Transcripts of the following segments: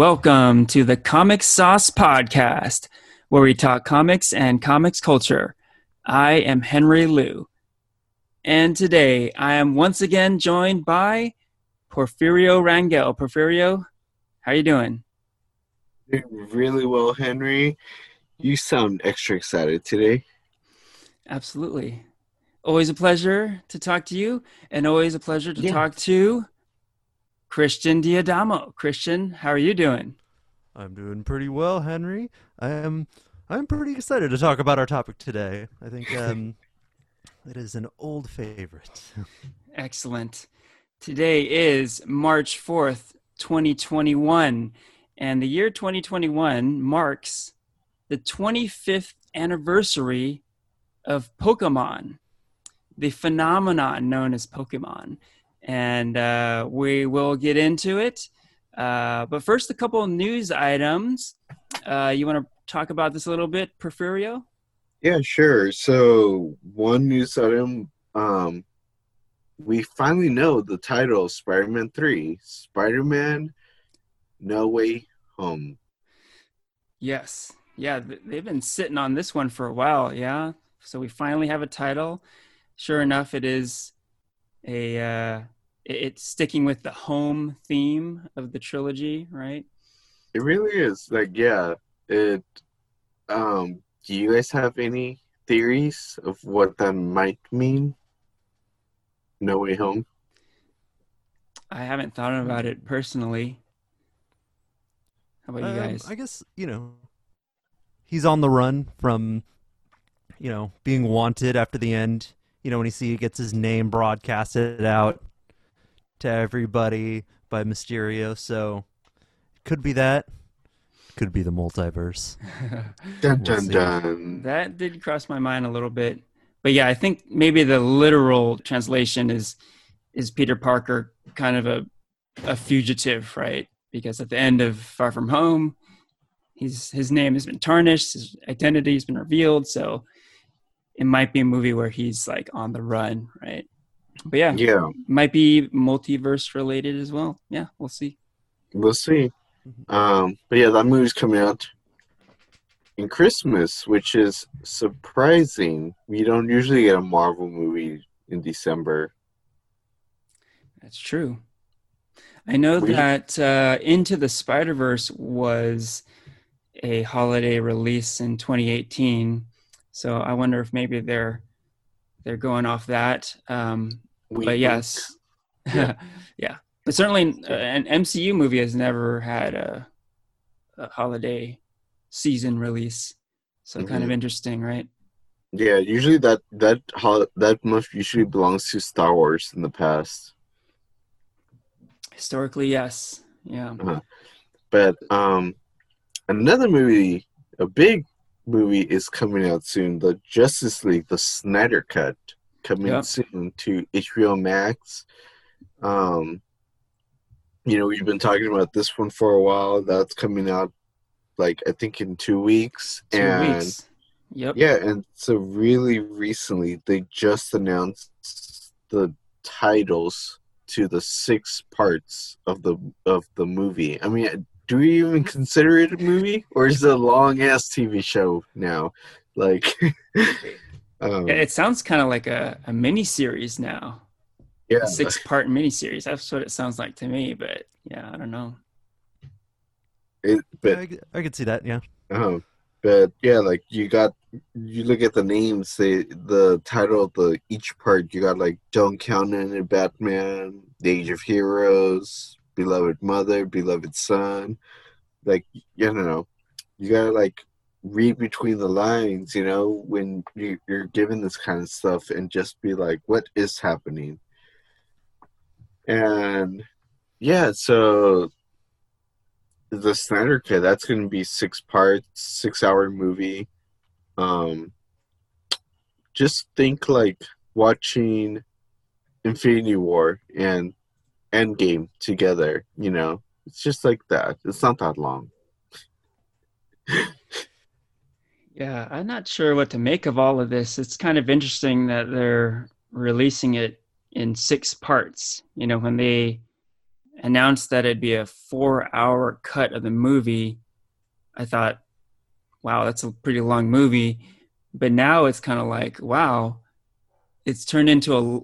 Welcome to the Comic Sauce Podcast, where we talk comics and comics culture. I am Henry Liu. And today I am once again joined by Porfirio Rangel. Porfirio, how are you doing? Doing really well, Henry. You sound extra excited today. Absolutely. Always a pleasure to talk to you, and always a pleasure to Yeah. talk to Christian Diadamo. Christian, how are you doing? I'm doing pretty well, Henry. I am I'm pretty excited to talk about our topic today. I think um, it is an old favorite. Excellent. Today is March 4th, 2021, and the year 2021 marks the 25th anniversary of Pokemon, the phenomenon known as Pokemon. And uh, we will get into it. Uh, but first, a couple of news items. Uh, you want to talk about this a little bit, Porfirio? Yeah, sure. So, one news item um, we finally know the title of Spider Man 3 Spider Man No Way Home. Yes. Yeah, they've been sitting on this one for a while, yeah. So we finally have a title. Sure enough, it is a uh it's sticking with the home theme of the trilogy, right? It really is. Like, yeah, it. Um, do you guys have any theories of what that might mean? No Way Home? I haven't thought about it personally. How about you Um, guys? I guess, you know, he's on the run from you know, being wanted after the end. You know, when he see he gets his name broadcasted out to everybody by Mysterio, so could be that. Could be the multiverse. Dun dun dun. That did cross my mind a little bit. But yeah, I think maybe the literal translation is is Peter Parker kind of a a fugitive, right? Because at the end of Far From Home, he's his name has been tarnished, his identity has been revealed, so it might be a movie where he's like on the run, right? But yeah, Yeah, might be multiverse related as well. Yeah, we'll see. we'll see. Um, but yeah, that movie's coming out in Christmas, which is surprising. We don't usually get a Marvel movie in December. That's true. I know We- that uh, Into the Spider Verse was a holiday release in 2018, so I wonder if maybe they're they're going off that. Um, We but yes, yeah. Yeah. But certainly, uh, an MCU movie has never had a, a holiday season release, so kind of Mhm. interesting, right? Yeah, usually that that that month usually belongs to Star Wars in the past. Historically, yes, yeah. But um, another movie, a big movie, is coming out soon. The Justice League, the Snyder Cut, coming soon to HBO Max. Um, you know, we've been talking about this one for a while. That's coming out, like I think in two weeks. Two and weeks. Yep. yeah, and so really recently they just announced the titles to the six parts of the of the movie. I mean, do we even consider it a movie or is it a long ass TV show now? Like, um, Yeah, It sounds kind of like a, a mini series now. yeah, six part mini series. That's what it sounds like to me, but yeah, I don't know. it, Yeah, but I, c- I could see that. Yeah. um, but yeah, like you got you look at the names, they the title of the each part. You got like John Counting and Batman, The Age of Heroes, Beloved Mother, Beloved Son. Like you don't know, you gotta like read between the lines, you know, when you, you're given this kind of stuff, and just be like, what is happening? And yeah, so the Snyder Cut, that's going to be six parts, six hour movie. Um, just think like watching Infinity War and Endgame together, you know? It's just like that. It's not that long. Yeah, I'm not sure what to make of all of this. It's kind of interesting that they're releasing it in six parts. You know, when they announced that it'd be a four-hour cut of the movie, I thought, "Wow, that's a pretty long movie." But now it's kind of like, "Wow, it's turned into a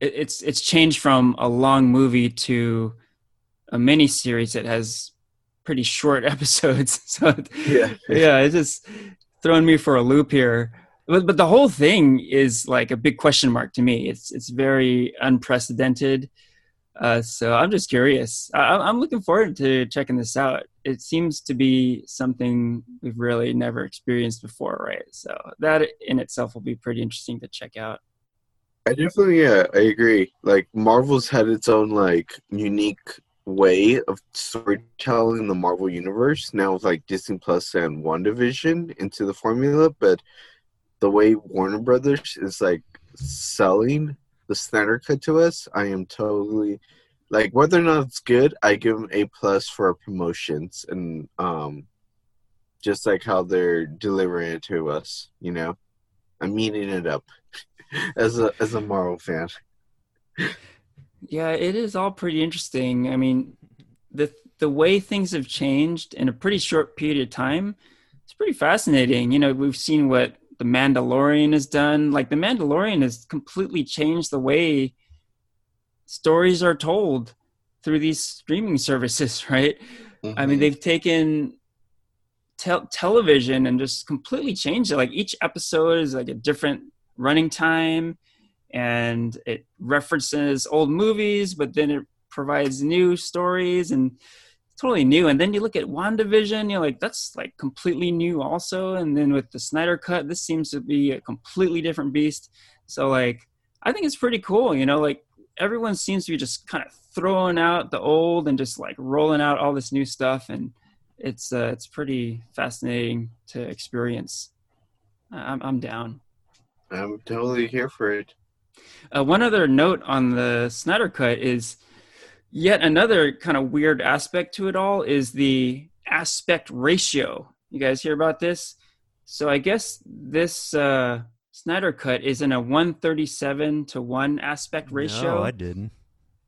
it's it's changed from a long movie to a mini series that has pretty short episodes. So Yeah. yeah, it's just throwing me for a loop here. But but the whole thing is like a big question mark to me. It's it's very unprecedented. Uh, so I'm just curious. I, I'm looking forward to checking this out. It seems to be something we've really never experienced before, right? So that in itself will be pretty interesting to check out. I definitely, yeah, I agree. Like Marvel's had its own like unique way of storytelling the Marvel universe. Now with like Disney Plus and WandaVision into the formula, but the way Warner Brothers is like selling the Snyder cut to us, I am totally like whether or not it's good, I give them a plus for promotions and um just like how they're delivering it to us, you know. I'm eating it up as a as a Marvel fan. Yeah, it is all pretty interesting. I mean, the the way things have changed in a pretty short period of time, it's pretty fascinating. You know, we've seen what the Mandalorian has done. Like the Mandalorian has completely changed the way stories are told through these streaming services, right? I mean, mm-hmm. they've taken tel- television and just completely changed it. Like each episode is like a different running time, and it references old movies, but then it provides new stories and totally new. And then you look at WandaVision, you're like, that's like completely new also. And then with the Snyder Cut, this seems to be a completely different beast. So like, I think it's pretty cool. You know, like everyone seems to be just kind of throwing out the old and just like rolling out all this new stuff and it's uh, it's pretty fascinating to experience i'm, I'm down I'm totally here for it. Uh, one other note on the snyder cut is yet another kind of weird aspect to it all is the aspect ratio you guys hear about this so i guess this uh, snyder cut is in a 137 to 1 aspect ratio No, I didn't.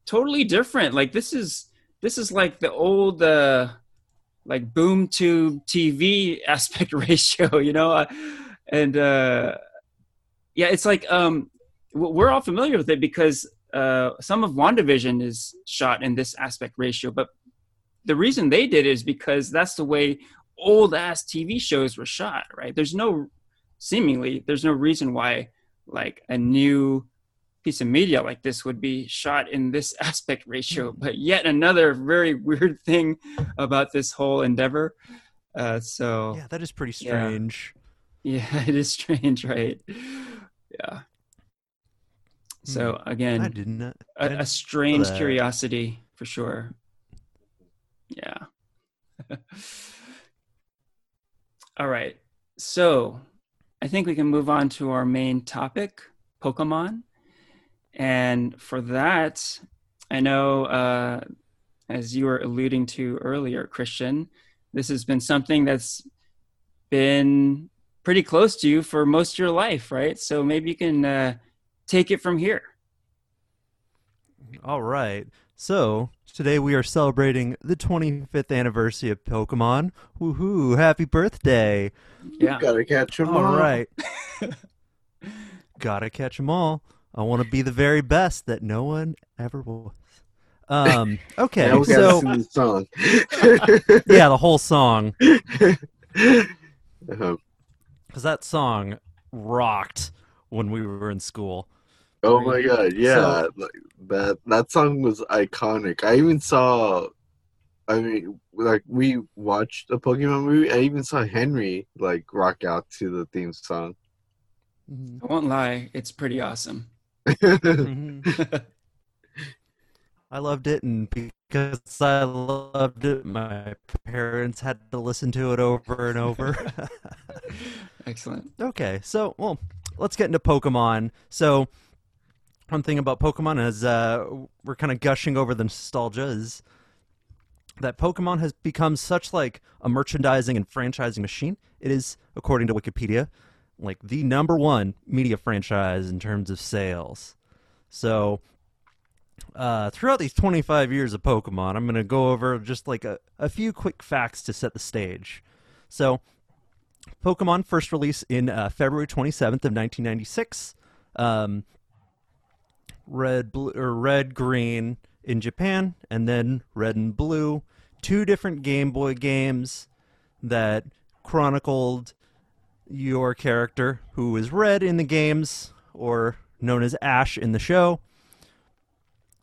totally different. Like this is this is like the old uh like boom tube TV aspect ratio, you know? Uh, and uh yeah, it's like um we're all familiar with it because uh some of WandaVision is shot in this aspect ratio, but the reason they did is because that's the way old ass TV shows were shot, right? There's no seemingly there's no reason why like a new piece of media like this would be shot in this aspect ratio but yet another very weird thing about this whole endeavor uh, so Yeah, that is pretty Yeah. strange. yeah it is strange right yeah so I again. I a, didn't a strange curiosity for sure. Yeah. All right. So i think we can move on to our main topic pokemon. And for that i know uh, as you were alluding to earlier christian this has been something that's been pretty close to you for most of your life right? So maybe you can uh, take it from here All right. So, today we are celebrating the 25th anniversary of Pokemon. Woohoo! Happy birthday! yeah Gotta catch 'em All all. right. Gotta catch 'em all. I want to be the very best that no one ever was. Um, okay, Now we gotta so sing the song. yeah, the whole song Uh-huh. because that song rocked when we were in school. Oh my god, yeah, So- like, that that song was iconic. I even saw, I mean, like we watched a Pokemon movie. I even saw Henry like rock out to the theme song. Mhm. I won't lie, it's pretty awesome. Mhm. I loved it, and because I loved it, my parents had to listen to it over and over. Excellent. okay, so well, let's get into Pokemon. So, one thing about Pokemon is uh, we're kind of gushing over the nostalgia is that Pokemon has become such like a merchandising and franchising machine. It is, according to Wikipedia, like the number one media franchise in terms of sales. So, uh, throughout these 25 years of Pokemon, I'm going to go over just like a, a few quick facts to set the stage. So, Pokemon first released in uh, February 27th of 1996. Um, red, blue, or red, green in Japan, and then red and blue. Two different Game Boy games that chronicled your character, who is red in the games, or known as Ash in the show.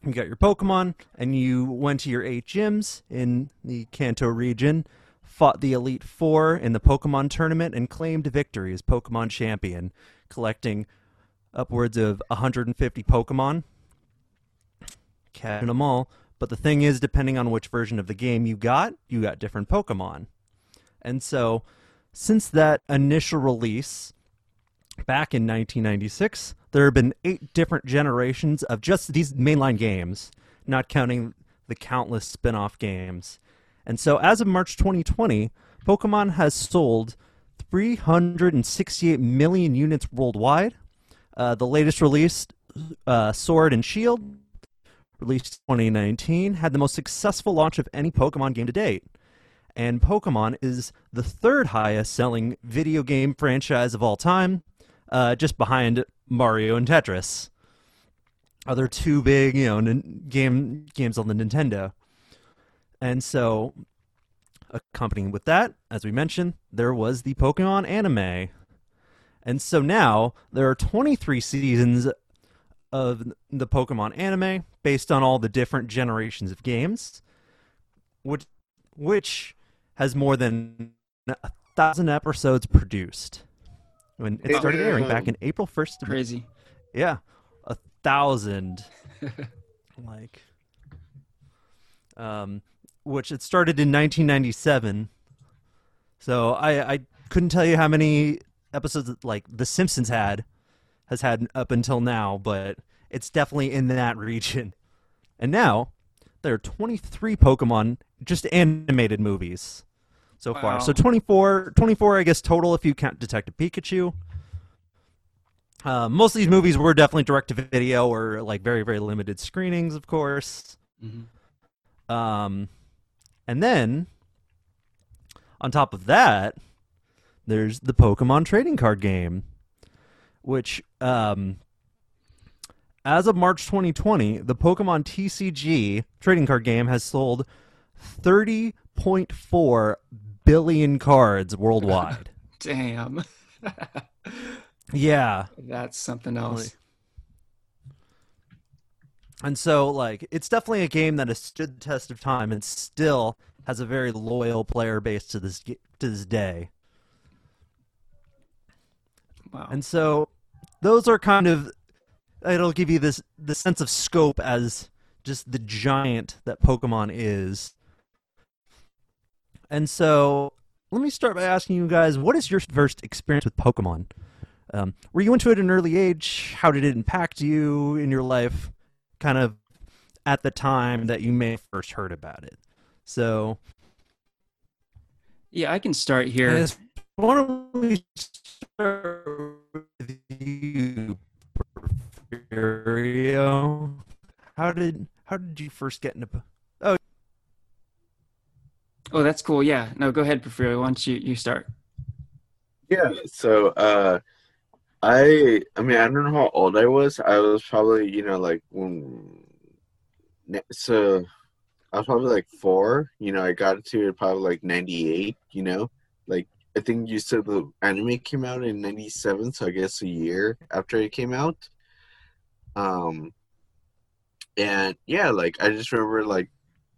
You got your Pokemon, and you went to your eight gyms in the Kanto region, fought the Elite Four in the Pokemon tournament, and claimed victory as Pokemon champion, collecting upwards of 150 Pokemon. Catching them all. But the thing is, depending on which version of the game you got, you got different Pokemon. And so, since that initial release back in 1996, there have been eight different generations of just these mainline games, not counting the countless spin off games. And so, as of March 2020, Pokemon has sold 368 million units worldwide. Uh, the latest release, uh, Sword and Shield, released 2019, had the most successful launch of any Pokemon game to date. And Pokemon is the third highest selling video game franchise of all time, uh, just behind Mario and Tetris. Other two big, you know, n- game games on the Nintendo. And so, accompanying with that, as we mentioned, there was the Pokemon anime. And so now there are 23 seasons of the Pokemon anime based on all the different generations of games, which which has more than a thousand episodes produced. When it started airing back in April first. Crazy. Yeah, a thousand. like, um, which it started in 1997. So I I couldn't tell you how many episodes like The Simpsons had has had up until now, but it's definitely in that region. And now there are 23 Pokemon just animated movies so Wow. far. So 24, 24, I guess total if you count Detective Pikachu. Uh, most of these movies were definitely direct to video or like very very limited screenings, of course. Mhm. Um, and then on top of that, there's the Pokemon trading card game, which um, as of March 2020, the Pokemon TCG trading card game has sold 30.4 billion cards worldwide. Damn. yeah. That's something else. And so, like, it's definitely a game that has stood the test of time and still has a very loyal player base to this to this day. Wow. And so, those are kind of it'll give you this the sense of scope as just the giant that Pokemon is. And so, let me start by asking you guys, what is your first experience with Pokemon? Um, were you into it at an early age? How did it impact you in your life? Kind of at the time that you may have first heard about it. So, yeah, I can start here. Yes. Why don't we start with you, Porfirio? How did how did you first get into? po- Oh, that's cool. Yeah. No, go ahead, Porfirio. Why don't you, you start? Yeah, so uh I I mean I don't know how old I was. I was probably, you know, like when so I was probably like four, you know, I got to probably like ninety eight, you know. Like I think you said the anime came out in ninety seven, so I guess a year after it came out. Um and yeah, like I just remember like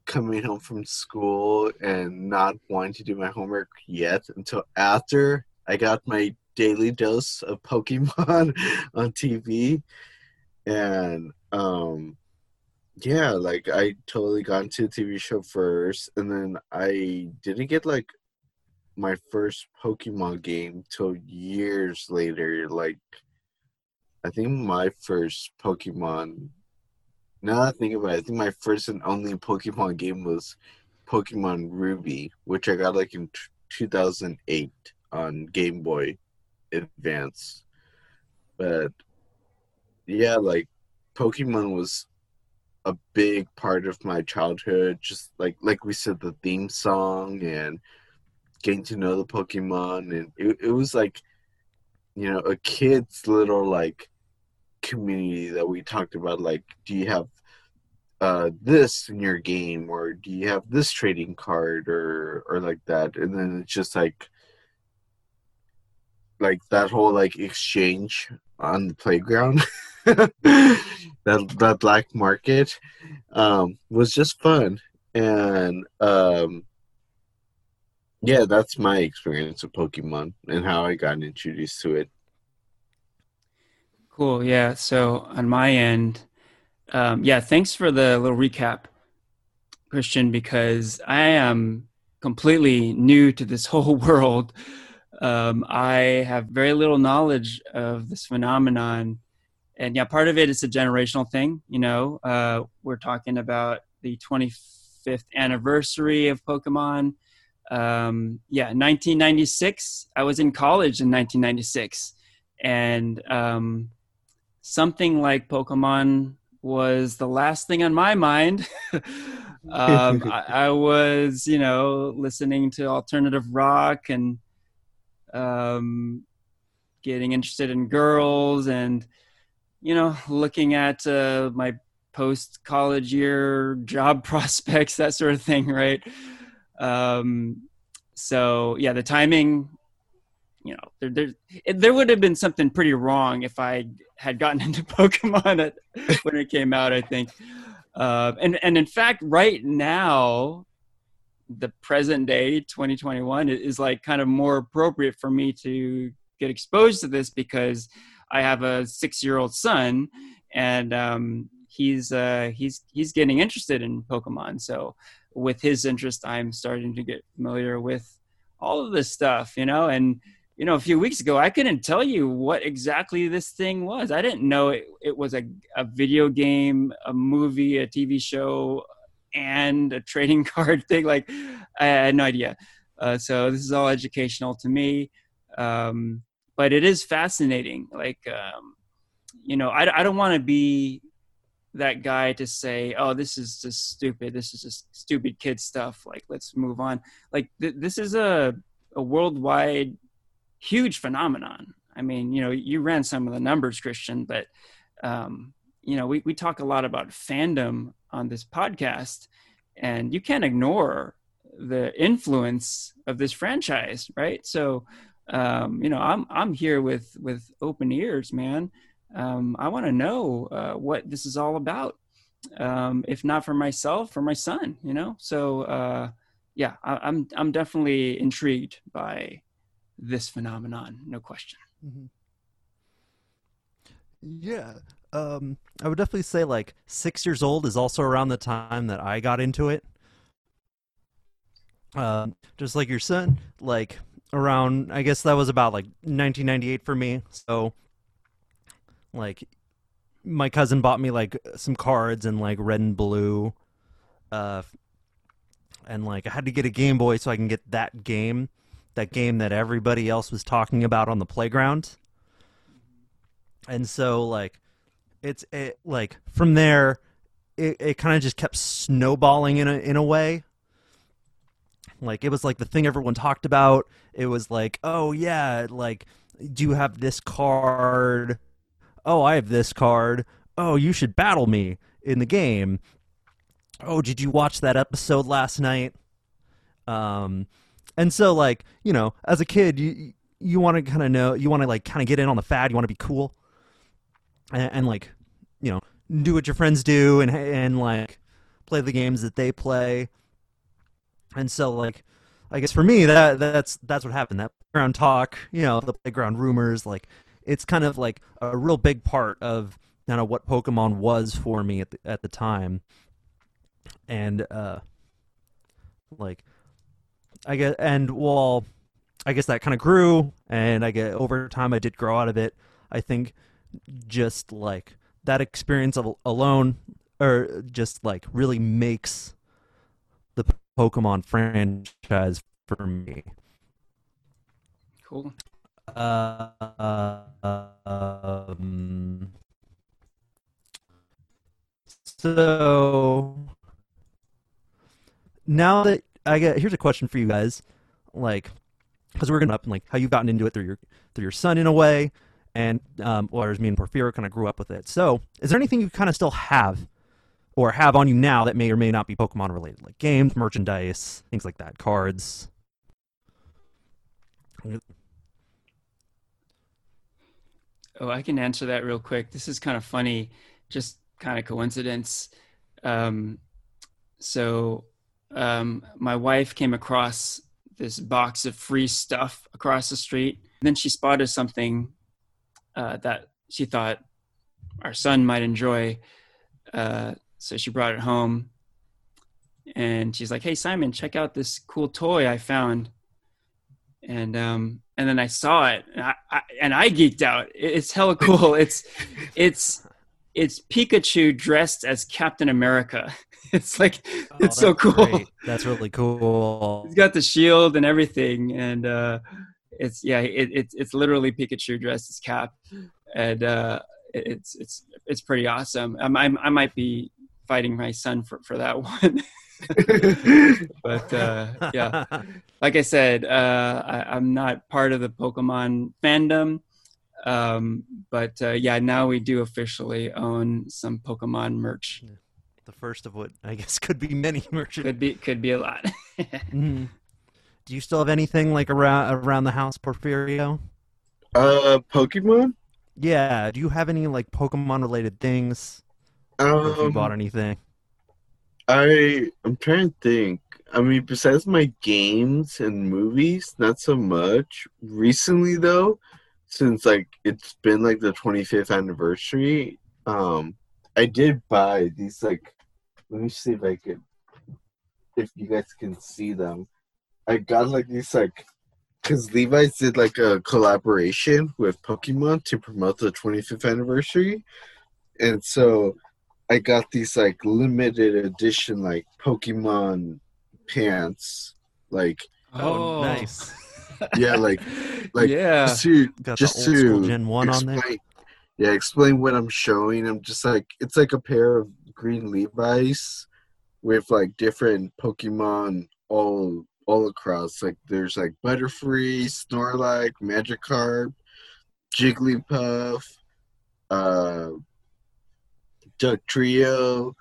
coming home from school and not wanting to do my homework yet until after I got my daily dose of Pokemon on TV. And um yeah, like I totally got into the TV show first and then I didn't get like my first Pokemon game till years later. Like I think my first Pokemon now that I think about it, I think my first and only Pokemon game was Pokemon Ruby, which I got like in t- 2008 on Game Boy Advance. But yeah, like Pokemon was a big part of my childhood. Just like like we said, the theme song and getting to know the Pokemon, and it, it was like you know a kid's little like community that we talked about. Like, do you have uh, this in your game, or do you have this trading card, or or like that? And then it's just like like that whole like exchange on the playground that that black market um was just fun and um yeah that's my experience of pokemon and how i got introduced to it Cool. Yeah. So on my end, um, yeah, thanks for the little recap, Christian, because I am completely new to this whole world. Um, I have very little knowledge of this phenomenon. And yeah, part of it is a generational thing. You know, uh, we're talking about the 25th anniversary of Pokemon. Um, yeah, 1996. I was in college in 1996. And um, something like Pokemon was the last thing on my mind. um, I, I, was, you know, listening to alternative rock and um, getting interested in girls and, you know, looking at uh, my post college year job prospects, that sort of thing, right? Um, so, yeah, the timing you know, there, there, there would have been something pretty wrong if I had gotten into Pokemon at, when it came out. I think, uh, and and in fact, right now, the present day 2021 is like kind of more appropriate for me to get exposed to this because I have a six year old son, and um, he's uh, he's he's getting interested in Pokemon. So with his interest, I'm starting to get familiar with all of this stuff, you know, and you know, a few weeks ago, I couldn't tell you what exactly this thing was. I didn't know it, it was a, a video game, a movie, a TV show, and a trading card thing. Like, I had no idea. Uh, so this is all educational to me. Um, but it is fascinating. Like, um, you know, I, I don't want to be that guy to say, "Oh, this is just stupid. This is just stupid kid stuff." Like, let's move on. Like, th- this is a a worldwide huge phenomenon. I mean, you know, you ran some of the numbers, Christian, but um, you know, we, we talk a lot about fandom on this podcast, and you can't ignore the influence of this franchise, right? So, um, you know, I'm I'm here with with open ears, man. Um, I want to know uh, what this is all about. Um, if not for myself, for my son, you know. So, uh, yeah, I, I'm I'm definitely intrigued by this phenomenon, no question. Mm-hmm. Yeah, um, I would definitely say like six years old is also around the time that I got into it. Um, just like your son, like around, I guess that was about like 1998 for me. So, like, my cousin bought me like some cards and like red and blue, uh, and like I had to get a Game Boy so I can get that game that game that everybody else was talking about on the playground. And so like it's it like from there it, it kind of just kept snowballing in a in a way. Like it was like the thing everyone talked about. It was like, "Oh yeah, like do you have this card? Oh, I have this card. Oh, you should battle me in the game. Oh, did you watch that episode last night?" Um and so like, you know, as a kid, you you want to kind of know, you want to like kind of get in on the fad, you want to be cool. And, and, like, you know, do what your friends do and and like play the games that they play. And so like I guess for me that that's that's what happened. That playground talk, you know, the playground rumors, like it's kind of like a real big part of kind of what Pokemon was for me at the, at the time. And uh like I guess, and well, I guess that kind of grew, and I get over time I did grow out of it. I think just like that experience alone, or just like really makes the Pokemon franchise for me. Cool. Um, So now that I get here's a question for you guys, like because we're gonna up and like how you've gotten into it through your through your son in a way, and um, whereas me and Porfirio kind of grew up with it. So is there anything you kind of still have or have on you now that may or may not be Pokemon related, like games, merchandise, things like that, cards? Oh, I can answer that real quick. This is kind of funny, just kind of coincidence. Um, so, um, my wife came across this box of free stuff across the street. Then she spotted something uh, that she thought our son might enjoy. Uh, so she brought it home, and she's like, "Hey, Simon, check out this cool toy I found." And um, and then I saw it, and I, I, and I geeked out. It's hella cool. It's it's it's Pikachu dressed as Captain America. It's like Oh, it's so cool. great. That's really cool. He's got the shield and everything, and uh, it's yeah, it, it's it's literally Pikachu dressed as Cap, and uh, it's it's it's pretty awesome. I, I, I might be fighting my son for for that one, but uh, yeah, like I said, uh, I, I'm not part of the Pokemon fandom. Um, but uh, yeah, now we do officially own some Pokemon merch. the first of what I guess could be many merch. Could be could be a lot. Mhm. Do you still have anything like around around the house, Porfirio? uh, Pokemon. Yeah. Do you have any like Pokemon related things? Or if you Um, bought anything? I I'm trying to think. I mean, besides my games and movies, not so much. Recently, though, since like it's been like the 25th anniversary, um, I did buy these like. Let me see if I could, if you guys can see them. I got like these like, because Levi's did like a collaboration with Pokemon to promote the 25th anniversary, and so I got these like limited edition like Pokemon pants. Like Oh, nice. yeah, like like yeah. just to Got just the old to Gen One on there. yeah, explain what I'm showing. I'm just like it's like a pair of green Levi's with like different Pokemon all all across. Like there's like Butterfree, Snorlax, Magikarp, Jigglypuff, uh, Dugtrio,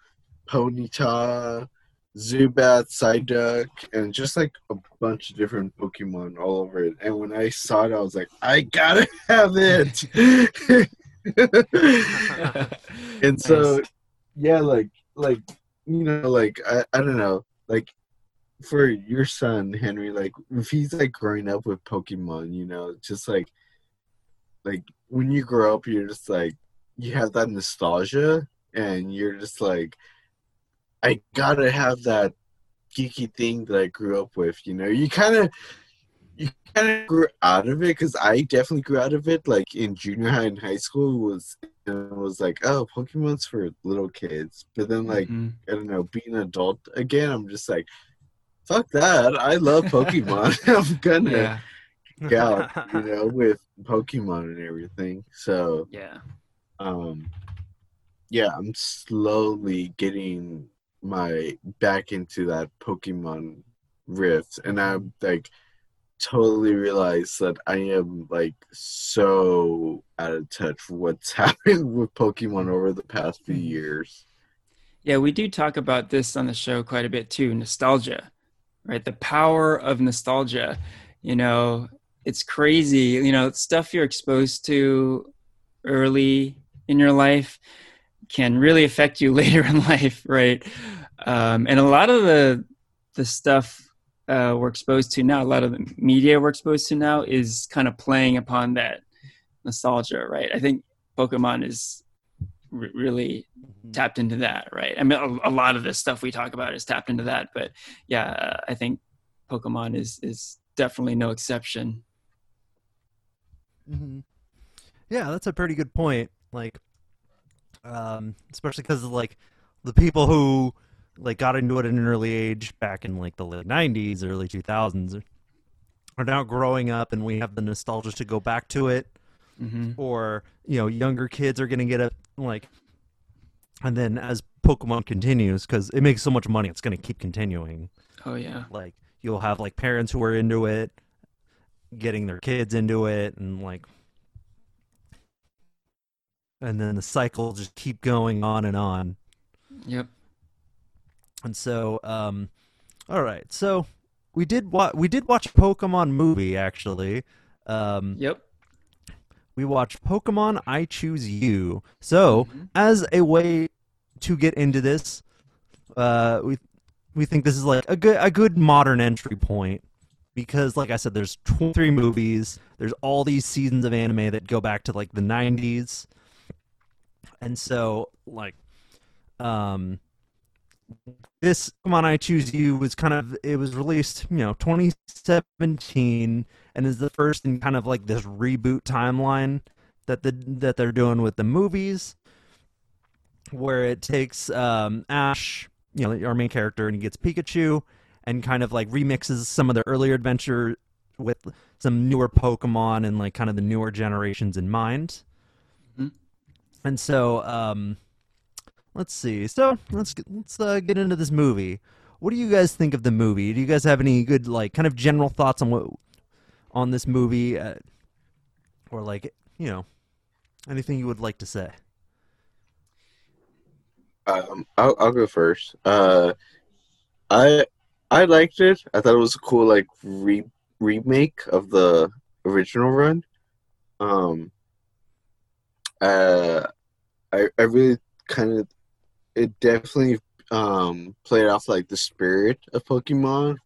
Ponyta, Zubat, Psyduck, and just like a bunch of different Pokemon all over it. And when I saw it, I was like, I gotta have it. and so, Nice. yeah, like, like you know, like I, I don't know, like for your son Henry, like if he's like growing up with Pokemon, you know, just like, like when you grow up, you're just like you have that nostalgia, and you're just like, I gotta have that geeky thing that I grew up with. You know, you kind of you kind of grew out of it because I definitely grew out of it. Like in junior high and high school was it was like, oh, Pokemon's for little kids. But then like Mhm. I don't know, being an adult again, I'm just like, fuck that. I love Pokemon. I'm gonna yeah, out, you know, with Pokemon and everything. So yeah. um yeah i'm slowly getting my back into that pokemon rift and i'm mm-hmm. like totally realize that i am like so out of touch with what's happened with pokemon mm-hmm. over the past few mm-hmm. years Yeah, we do talk about this on the show quite a bit too nostalgia, right? The power of nostalgia. You know, it's crazy. You know, stuff you're exposed to early in your life can really affect you later in life, right? Um, and a lot of the the stuff uh, we're exposed to now, a lot of the media we're exposed to now, is kind of playing upon that nostalgia, right? I think Pokemon is re- really tapped into that, right? I mean, a, a lot of the stuff we talk about is tapped into that, but yeah, I think Pokemon is is definitely no exception. hmm Yeah, that's a pretty good point. Like, um, especially because like the people who like got into it at an early age back in like the late '90s, early 2000s, are now growing up, and we have the nostalgia to go back to it. hmm Or you know, younger kids are gonna get a like and then as Pokemon continues, because it makes so much money, it's going to keep continuing. Oh yeah. Like you'll have like parents who are into it, getting their kids into it, and like, and then the cycle just keep going on and on. Yep. And so, um, all right, so we did wa- we did watch Pokemon movie actually. Um, Yep. we watched Pokemon I Choose You. So, Mhm. as a way to get into this, uh, we we think this is like a good a good modern entry point because, like I said, there's 23 movies. There's all these seasons of anime that go back to like the 90s, and so like, um. This Pokemon I Choose You was kind of it was released, you know, 2017 and is the first in kind of like this reboot timeline that the that they're doing with the movies where it takes um, Ash, you know, our main character, and he gets Pikachu, and kind of like remixes some of the earlier adventure with some newer Pokemon and like kind of the newer generations in mind. And so, um, let's see. So let's get, let's uh, get into this movie. What do you guys think of the movie? Do you guys have any good like kind of general thoughts on what on this movie, uh, or like you know anything you would like to say? Um, I'll I'll go first. Uh, I I liked it. I thought it was a cool like re- remake of the original run. Um, uh, I I really kind of it definitely um played off like the spirit of Pokemon,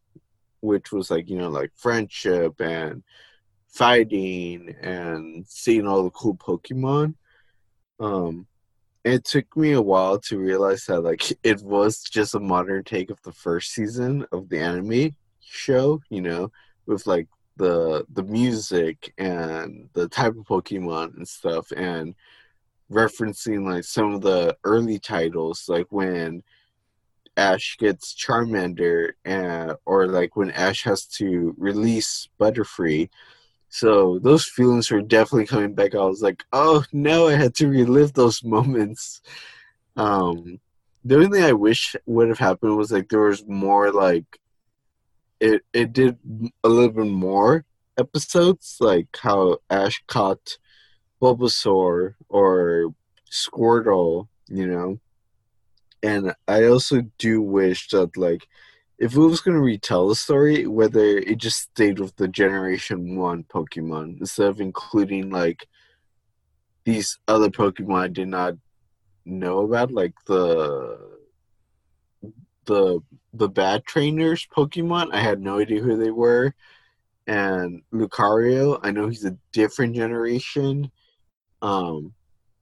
which was like you know like friendship and fighting and seeing all the cool Pokemon. Um, it took me a while to realize that like it was just a modern take of the first season of the anime show, you know, with like the the music and the type of Pokemon and stuff and referencing like some of the early titles like when Ash gets Charmander and or like when Ash has to release Butterfree so those feelings were definitely coming back. I was like, oh no, I had to relive those moments. Um, the only thing I wish would have happened was like there was more like it. It did a little bit more episodes, like how Ash caught Bulbasaur or Squirtle, you know. And I also do wish that like if it was going to retell the story, whether it just stayed with the Generation 1 Pokemon instead of including, like, these other Pokemon I did not know about, like the the the bad trainers Pokemon. I had no idea who they were. And Lucario, I know he's a different generation. Um,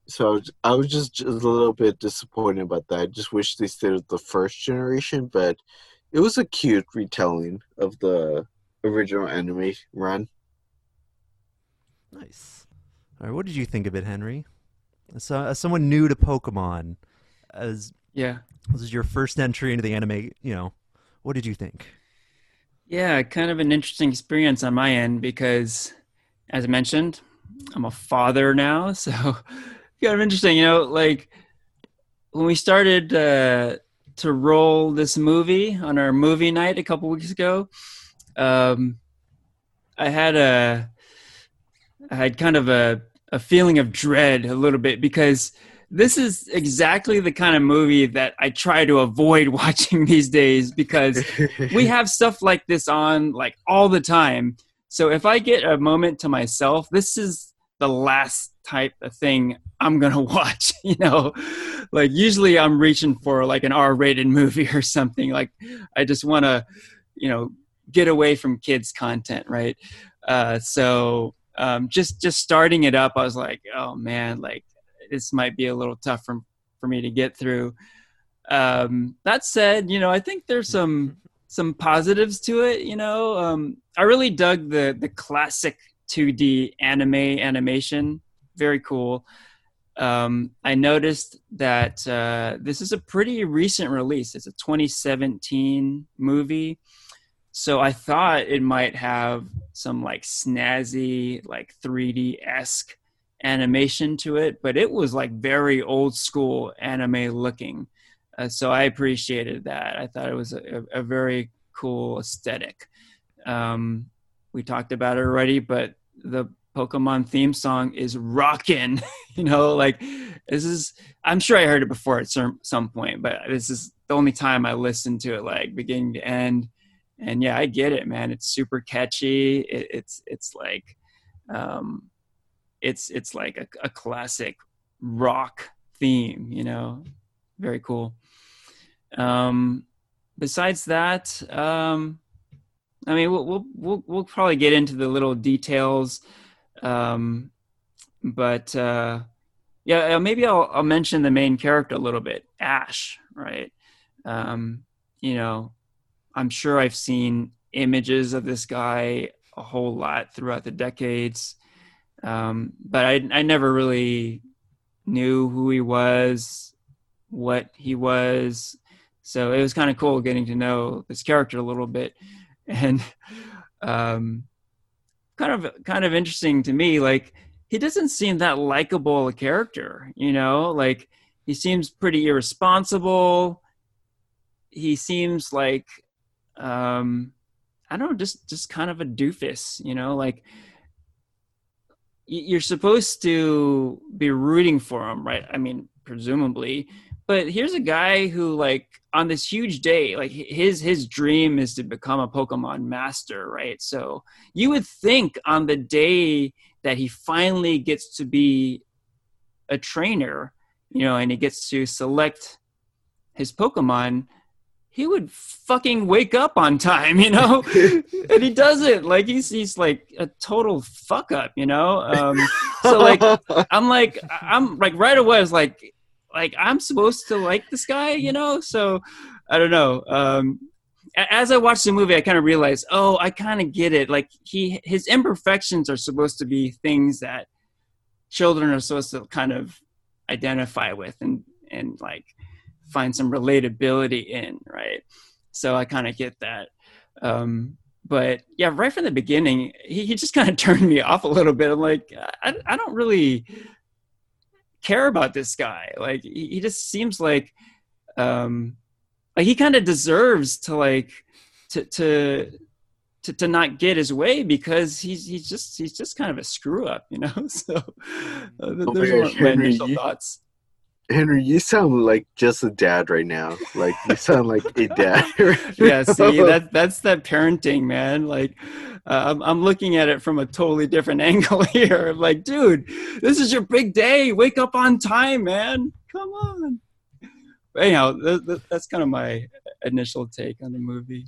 so I was, just, just a little bit disappointed about that. I just wish they stayed with the first generation, but it was a cute retelling of the original anime run. Nice. All right, what did you think of it, Henry? So, as someone new to Pokemon, as Yeah. this is your first entry into the anime, you know, what did you think? Yeah, kind of an interesting experience on my end because, as I mentioned, I'm a father now, so kind of interesting. You know, like when we started uh, to roll this movie on our movie night a couple weeks ago, um, I had a, I had kind of a a feeling of dread a little bit because this is exactly the kind of movie that I try to avoid watching these days because we have stuff like this on like all the time. So if I get a moment to myself, this is the last type of thing I'm gonna watch. You know, like usually I'm reaching for like an R-rated movie or something. Like I just want to, you know, get away from kids content, right? Uh, so um, just just starting it up, I was like, oh man, like this might be a little tough for for me to get through. Um, that said, you know, I think there's some some positives to it. You know, um, I really dug the the classic 2D anime animation. Very cool. Um, I noticed that uh, this is a pretty recent release. It's a 2017 movie, so I thought it might have some like snazzy, like 3D esque animation to it, but it was like very old school anime looking. Uh, so I appreciated that. I thought it was a, a very cool aesthetic. Um, we talked about it already, but the Pokemon theme song is rocking. you know, like this is. I'm sure I heard it before at some some point, but this is the only time I listened to it, like beginning to end. And yeah, I get it, man. It's super catchy. It, it's it's like, um, it's it's like a, a classic rock theme. You know, very cool. Um, besides that, um, I mean, we'll, we'll, we'll, we'll probably get into the little details. Um, but, uh, yeah, uh, maybe I'll, I'll mention the main character a little bit, Ash, right? Um, you know, I'm sure I've seen images of this guy a whole lot throughout the decades. Um, but I, I never really knew who he was, what he was, so it was kind of cool getting to know this character a little bit, and um, kind of kind of interesting to me. Like he doesn't seem that likable a character, you know. Like he seems pretty irresponsible. He seems like um, I don't know, just just kind of a doofus, you know. Like you're supposed to be rooting for him, right? I mean, presumably, but here's a guy who like on this huge day like his his dream is to become a pokemon master right so you would think on the day that he finally gets to be a trainer you know and he gets to select his pokemon he would fucking wake up on time, you know, and he doesn't. Like he's he's like a total fuck up, you know. Um, so like I'm like I'm like right away I was like like I'm supposed to like this guy, you know? So I don't know. Um, as I watched the movie, I kind of realized, oh, I kind of get it. Like he, his imperfections are supposed to be things that children are supposed to kind of identify with and and like find some relatability in, right? So I kind of get that. Um, but yeah, right from the beginning, he, he just kind of turned me off a little bit. I'm like, I, I don't really care about this guy. Like he, he just seems like um like he kind of deserves to like to to to, to not get his way because he's he's just he's just kind of a screw up, you know. So uh, oh those are my initial you, thoughts. Henry, you sound like just a dad right now. Like you sound like a dad. Right yeah, see, that that's that parenting, man. Like uh, I'm, I'm looking at it from a totally different angle here. Like, dude, this is your big day. Wake up on time, man. Come on. But anyhow, th- th- that's kind of my initial take on the movie.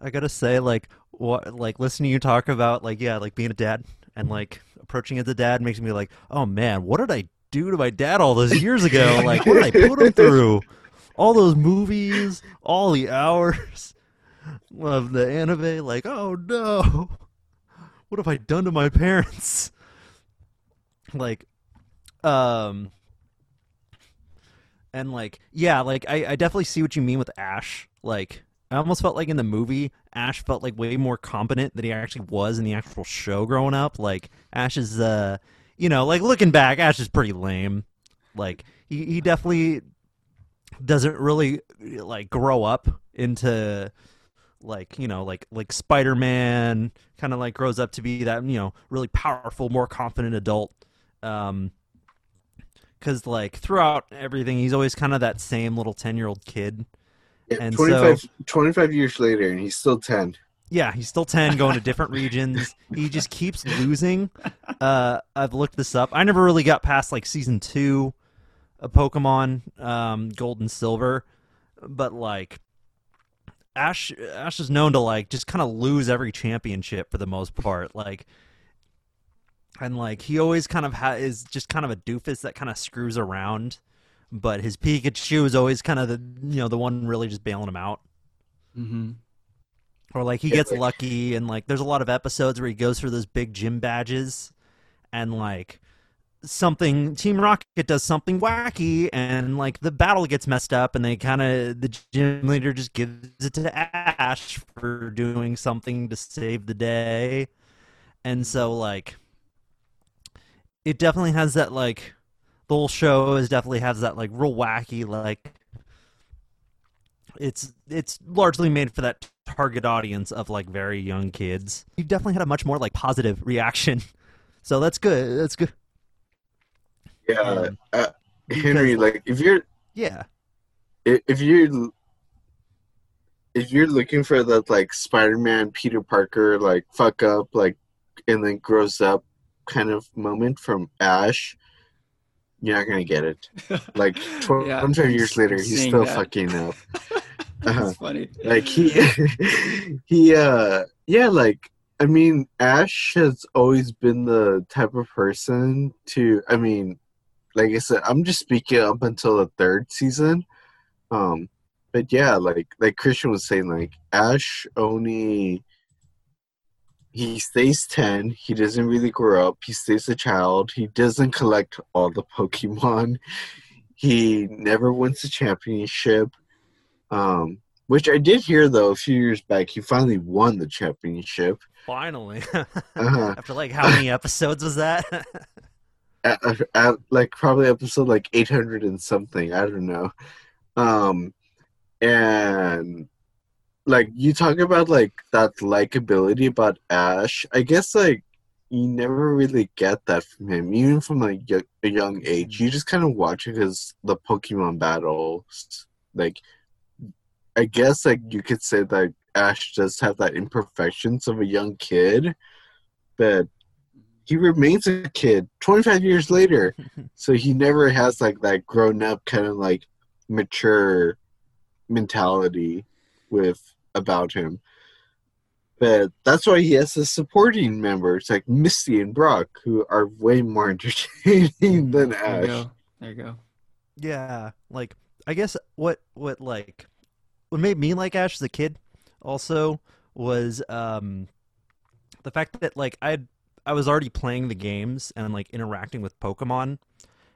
I gotta say, like, what, like, listening to you talk about, like, yeah, like being a dad and like approaching as a dad makes me like, oh man, what did I do to my dad all those years ago? like, what did I put him through? All those movies, all the hours of the anime, like, oh no, what have I done to my parents? like, um, and like, yeah, like I, I definitely see what you mean with Ash. Like, I almost felt like in the movie, Ash felt like way more competent than he actually was in the actual show growing up. Like, Ash is, uh, you know, like looking back, Ash is pretty lame. Like, he, he definitely doesn't really like grow up into like you know like like spider-man kind of like grows up to be that you know really powerful more confident adult. Um because like throughout everything he's always kind of that same little 10 year old kid. Yeah, and 25, so, 25 years later and he's still 10 yeah he's still 10 going to different regions he just keeps losing uh i've looked this up i never really got past like season two of pokemon um gold and silver but like Ash Ash is known to like just kind of lose every championship for the most part. Like and like he always kind of ha- is just kind of a doofus that kind of screws around, but his Pikachu is always kind of the you know the one really just bailing him out. Mm-hmm. Or like he gets lucky, and like there's a lot of episodes where he goes for those big gym badges, and like something team rocket does something wacky and like the battle gets messed up and they kind of the gym leader just gives it to ash for doing something to save the day. And so like it definitely has that like the whole show is definitely has that like real wacky like it's it's largely made for that target audience of like very young kids. You definitely had a much more like positive reaction, so that's good. That's good. Yeah, Um, uh, Henry, like- like if you're Yeah, i- if you're if you're looking for that like Spider-Man Peter Parker like fuck up like and then grows up kind of moment from Ash, you're not gonna get it. Like tw- Yeah, 25 years later, he's still that. fucking up. Uh-huh. That's funny. like he he uh yeah like i mean ash has always been the type of person to i mean like i said i'm just speaking up until the third season um but yeah like like christian was saying like ash only he stays 10 he doesn't really grow up he stays a child he doesn't collect all the pokemon he never wins a championship um, which I did hear though a few years back. He finally won the championship. finally. Uh-huh. After like how many episodes was that? At, at, at, like probably episode like eight hundred and something. I don't know. Um, and like you talk about like that likability about Ash. I guess like you never really get that from him, even from like y- a young age. You just kind of watch it because the Pokemon battles. Like, I guess like mm. you could say that Ash does have that imperfections of a young kid, but he remains a kid 25 years later. So he never has like that grown up kind of like mature mentality with about him. But that's why he has the supporting members like Misty and Brock, who are way more entertaining mm, than There you Ash. go. There you go. Yeah, like I guess what what like what made me like Ash as a kid also was um the fact that like I I was already playing the games and like interacting with Pokemon.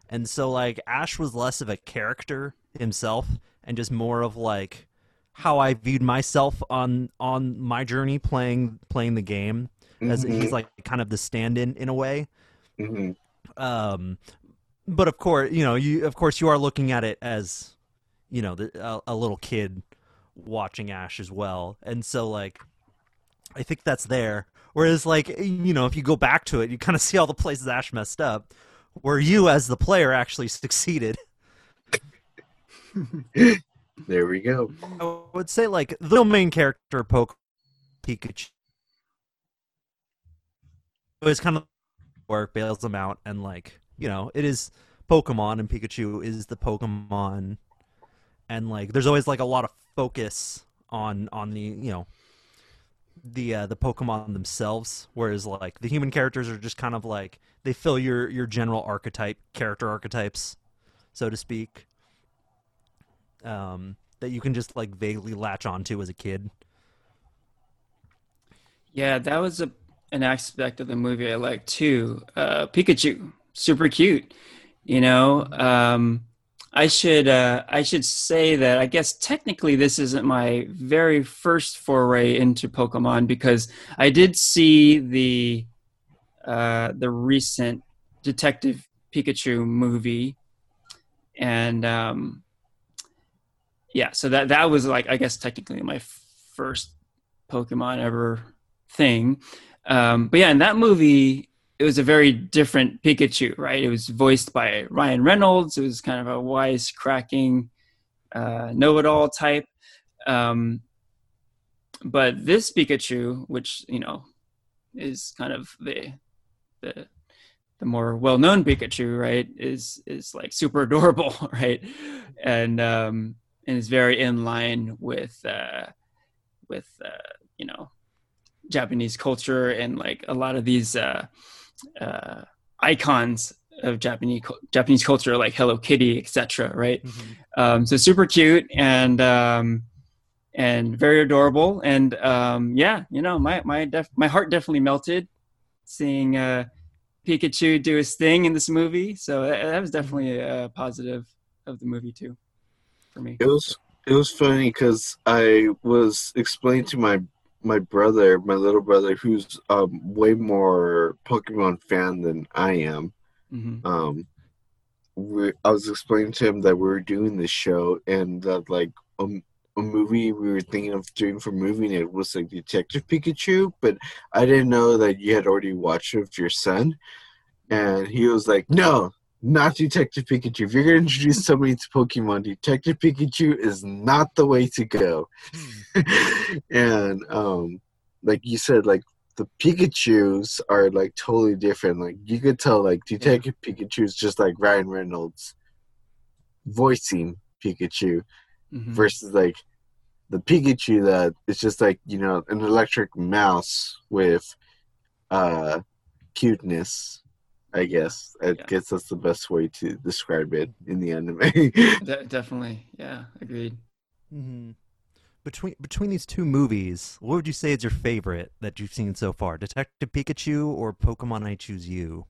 And so like Ash was less of a character himself and just more of like how I viewed myself on on my journey playing playing the game as Mhm, he's like kind of the stand-in in a way mhm. um but of course you know you of course you are looking at it as you know the, a, a little kid watching ash as well. And so like i think that's there. Whereas like you know if you go back to it you kind of see all the places ash messed up where you as the player actually succeeded. There we go. i would say like the main character poke pikachu is kind of work bails them out and like you know it is pokemon and pikachu is the pokemon and like there's always like a lot of focus on on the you know the uh, the pokemon themselves whereas like the human characters are just kind of like they fill your your general archetype character archetypes so to speak um that you can just like vaguely latch onto as a kid Yeah, that was a an aspect of the movie I liked too. Uh, Pikachu, super cute. You know, um, I should uh, I should say that I guess technically this isn't my very first foray into Pokemon because I did see the uh, the recent Detective Pikachu movie, and um, yeah, so that that was like I guess technically my first Pokemon ever thing. Um, but yeah, in that movie, it was a very different Pikachu, right? It was voiced by Ryan Reynolds. It was kind of a wise, cracking, uh, know-it-all type. Um, but this Pikachu, which you know is kind of the the the more well-known Pikachu, right, is is like super adorable, right, and um, and is very in line with uh, with uh, you know Japanese culture and like a lot of these uh, uh, icons of Japanese Japanese culture, like Hello Kitty, etc. Right? Um, so super cute and um, and very adorable. And um, yeah, you know, my my def- my heart definitely melted seeing uh, Pikachu do his thing in this movie. So that, that was definitely a positive of the movie too, for me. It was it was funny because I was explaining to my my brother, my little brother, who's um way more Pokemon fan than I am. Mhm. um we, I was explaining to him that we were doing this show and that like a, a movie we were thinking of doing for movie night was like Detective Pikachu, but I didn't know that you had already watched it with your son, and he was like, "No, not Detective Pikachu. If you're gonna introduce somebody to Pokemon, Detective Pikachu is not the way to go." and um, like you said, like the Pikachu's are like totally different. Like you could tell, like Detective Pikachu is just like Ryan Reynolds voicing Pikachu Mhm. versus like the Pikachu that is just like you know an electric mouse with uh cuteness. I guess I Yeah. guess that's the best way to describe it in the anime. De- definitely. Yeah, agreed. hmm Between between these two movies, what would you say is your favorite that you've seen so far? Detective Pikachu or Pokemon I Choose You?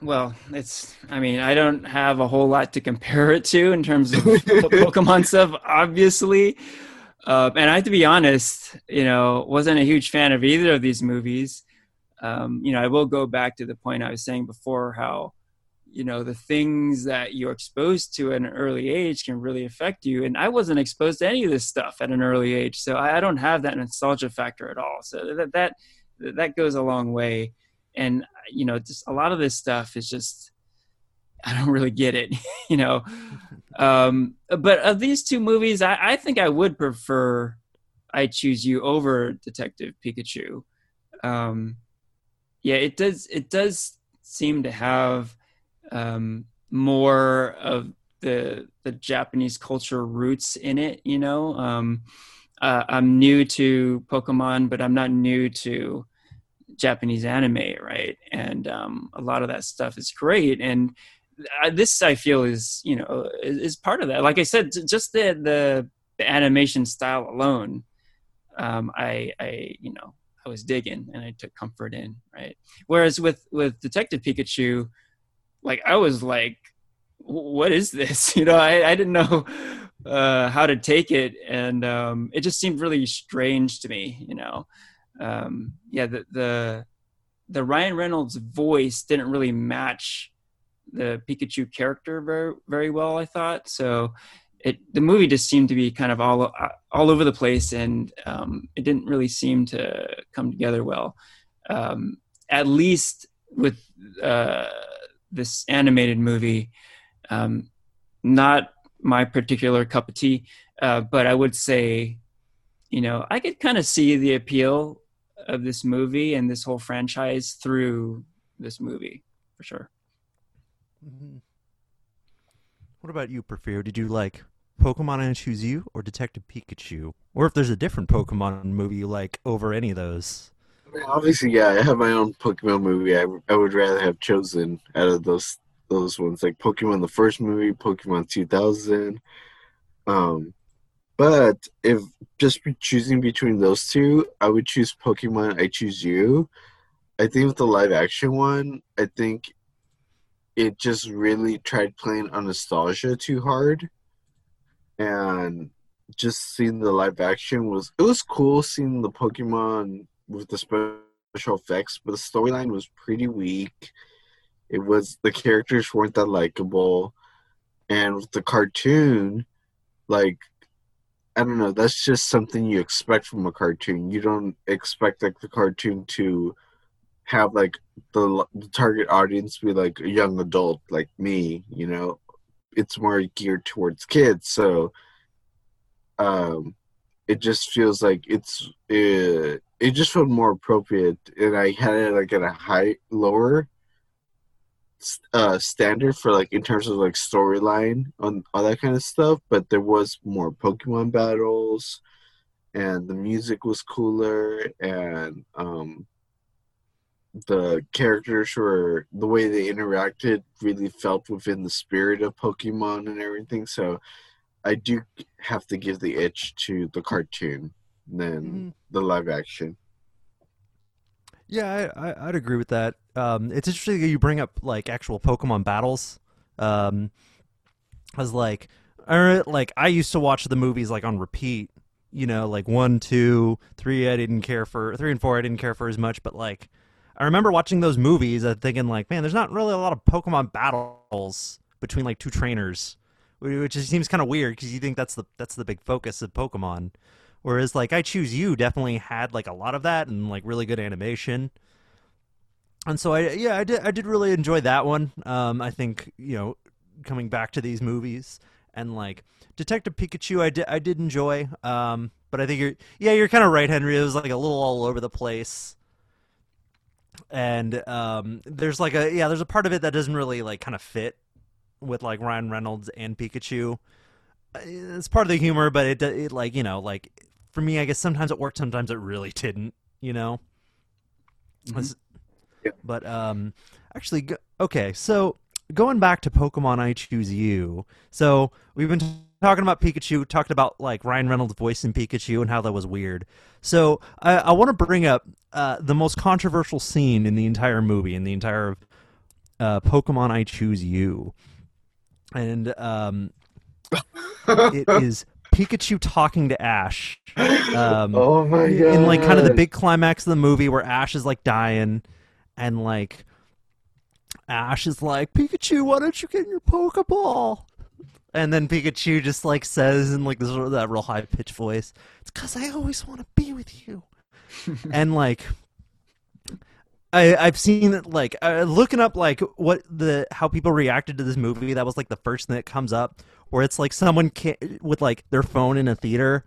Well, it's, I mean, I don't have a whole lot to compare it to in terms of Pokemon stuff, obviously. Uh, and I have to be honest, you know, wasn't a huge fan of either of these movies. Um, you know, I will go back to the point I was saying before how, you know, the things that you're exposed to at an early age can really affect you. And I wasn't exposed to any of this stuff at an early age. So I, I don't have that nostalgia factor at all. So that, that, that goes a long way. And, you know, just a lot of this stuff is just, I don't really get it, you know. Um, but of these two movies, I, I think I would prefer I Choose You over Detective Pikachu. Um, yeah, it does. It does seem to have um, more of the the Japanese culture roots in it. You know, um, uh, I'm new to Pokemon, but I'm not new to Japanese anime, right? And um, a lot of that stuff is great. And I, this, I feel, is you know is, is part of that. Like I said, just the the, the animation style alone, um, I I you know I was digging and I took comfort in, right? Whereas with with Detective Pikachu, like I was like, what is this? You know, I, I didn't know uh, how to take it, and um, it just seemed really strange to me. You know, um, yeah, the the the Ryan Reynolds voice didn't really match the Pikachu character very very well. I thought so. It the movie just seemed to be kind of all all over the place, and um, it didn't really seem to come together well. Um, at least with uh, this animated movie, um, not my particular cup of tea, uh, but I would say, you know, I could kind of see the appeal of this movie and this whole franchise through this movie for sure. Mhm. What about you, Porfirio? Did you like Pokemon I Choose You or Detective Pikachu? Or if there's a different Pokemon movie you like over any of those? I mean, obviously, yeah, I have my own Pokemon movie. I, I would rather have chosen out of those those ones, like Pokemon the first movie, Pokemon 2000. Um, but if just choosing between those two, I would choose Pokemon. I choose you. I think with the live action one, I think it just really tried playing on nostalgia too hard, and just seeing the live action was it was cool seeing the Pokemon with the special effects, but the storyline was pretty weak. It was the characters weren't that likable, and with the cartoon, like I don't know, that's just something you expect from a cartoon. You don't expect like the cartoon to have like the, the target audience be like a young adult like me, you know. It's more geared towards kids, so um it just feels like it's uh, it just felt more appropriate and i had it like at a high lower uh standard for like in terms of like storyline on all that kind of stuff but there was more pokemon battles and the music was cooler and um the characters were the way they interacted really felt within the spirit of pokemon and everything so I do have to give the itch to the cartoon than Mhm. the live action. Yeah, I, I, I'd agree with that. Um, it's interesting that you bring up like actual Pokemon battles. Um, I was like, or like I used to watch the movies like on repeat. You know, like one, two, three. I didn't care for three and four. I didn't care for as much, but like, I remember watching those movies and thinking like, man, there's not really a lot of Pokemon battles between like two trainers, which just seems kind of weird because you think that's the that's the big focus of Pokemon. Whereas like I Choose You definitely had like a lot of that and like really good animation. And so I yeah I did I did really enjoy that one. Um, I think you know coming back to these movies and like Detective Pikachu I did I did enjoy. Um, but I think you're yeah you're kind of right Henry. It was like a little all over the place and um, there's like a yeah, there's a part of it that doesn't really like kind of fit with like Ryan Reynolds and Pikachu. Uh, It's part of the humor, but it, it like you know like for me, I guess sometimes it worked, sometimes it really didn't. You know. Mhm. Yeah. But um, actually, okay, so going back to Pokemon I Choose You. So we've been t- talking about Pikachu, talking about like Ryan Reynolds' voice in Pikachu and how that was weird. So I, I want to bring up uh, the most controversial scene in the entire movie, in the entire uh, Pokemon I Choose You, and um, it is Pikachu talking to Ash. Um, oh my god! in like kind of the big climax of the movie where Ash is like dying and like Ash is like, Pikachu, why don't you get in your Pokeball? And then Pikachu just like says in like this that real high pitched voice, "It's because I always want to be with you." and like, I I've seen it like uh, looking up like what the how people reacted to this movie. That was like the first thing that comes up, where it's like someone can with like their phone in a theater,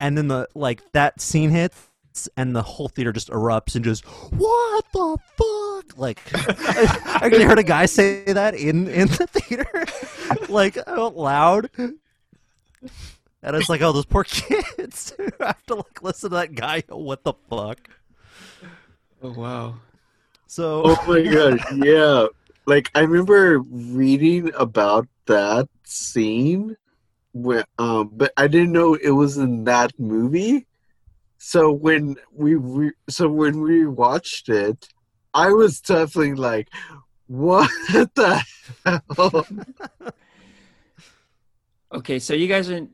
and then the like that scene hits and the whole theater just erupts and just what the fuck like I actually heard a guy say that in in the theater like out loud and it's like oh those poor kids who have to like listen to that guy what the fuck Oh wow. so Oh my god! Yeah, like I remember reading about that scene, when um, but I didn't know it was in that movie. So when we re- so when we watched it, I was definitely like, "What the hell?" Okay, so you guys are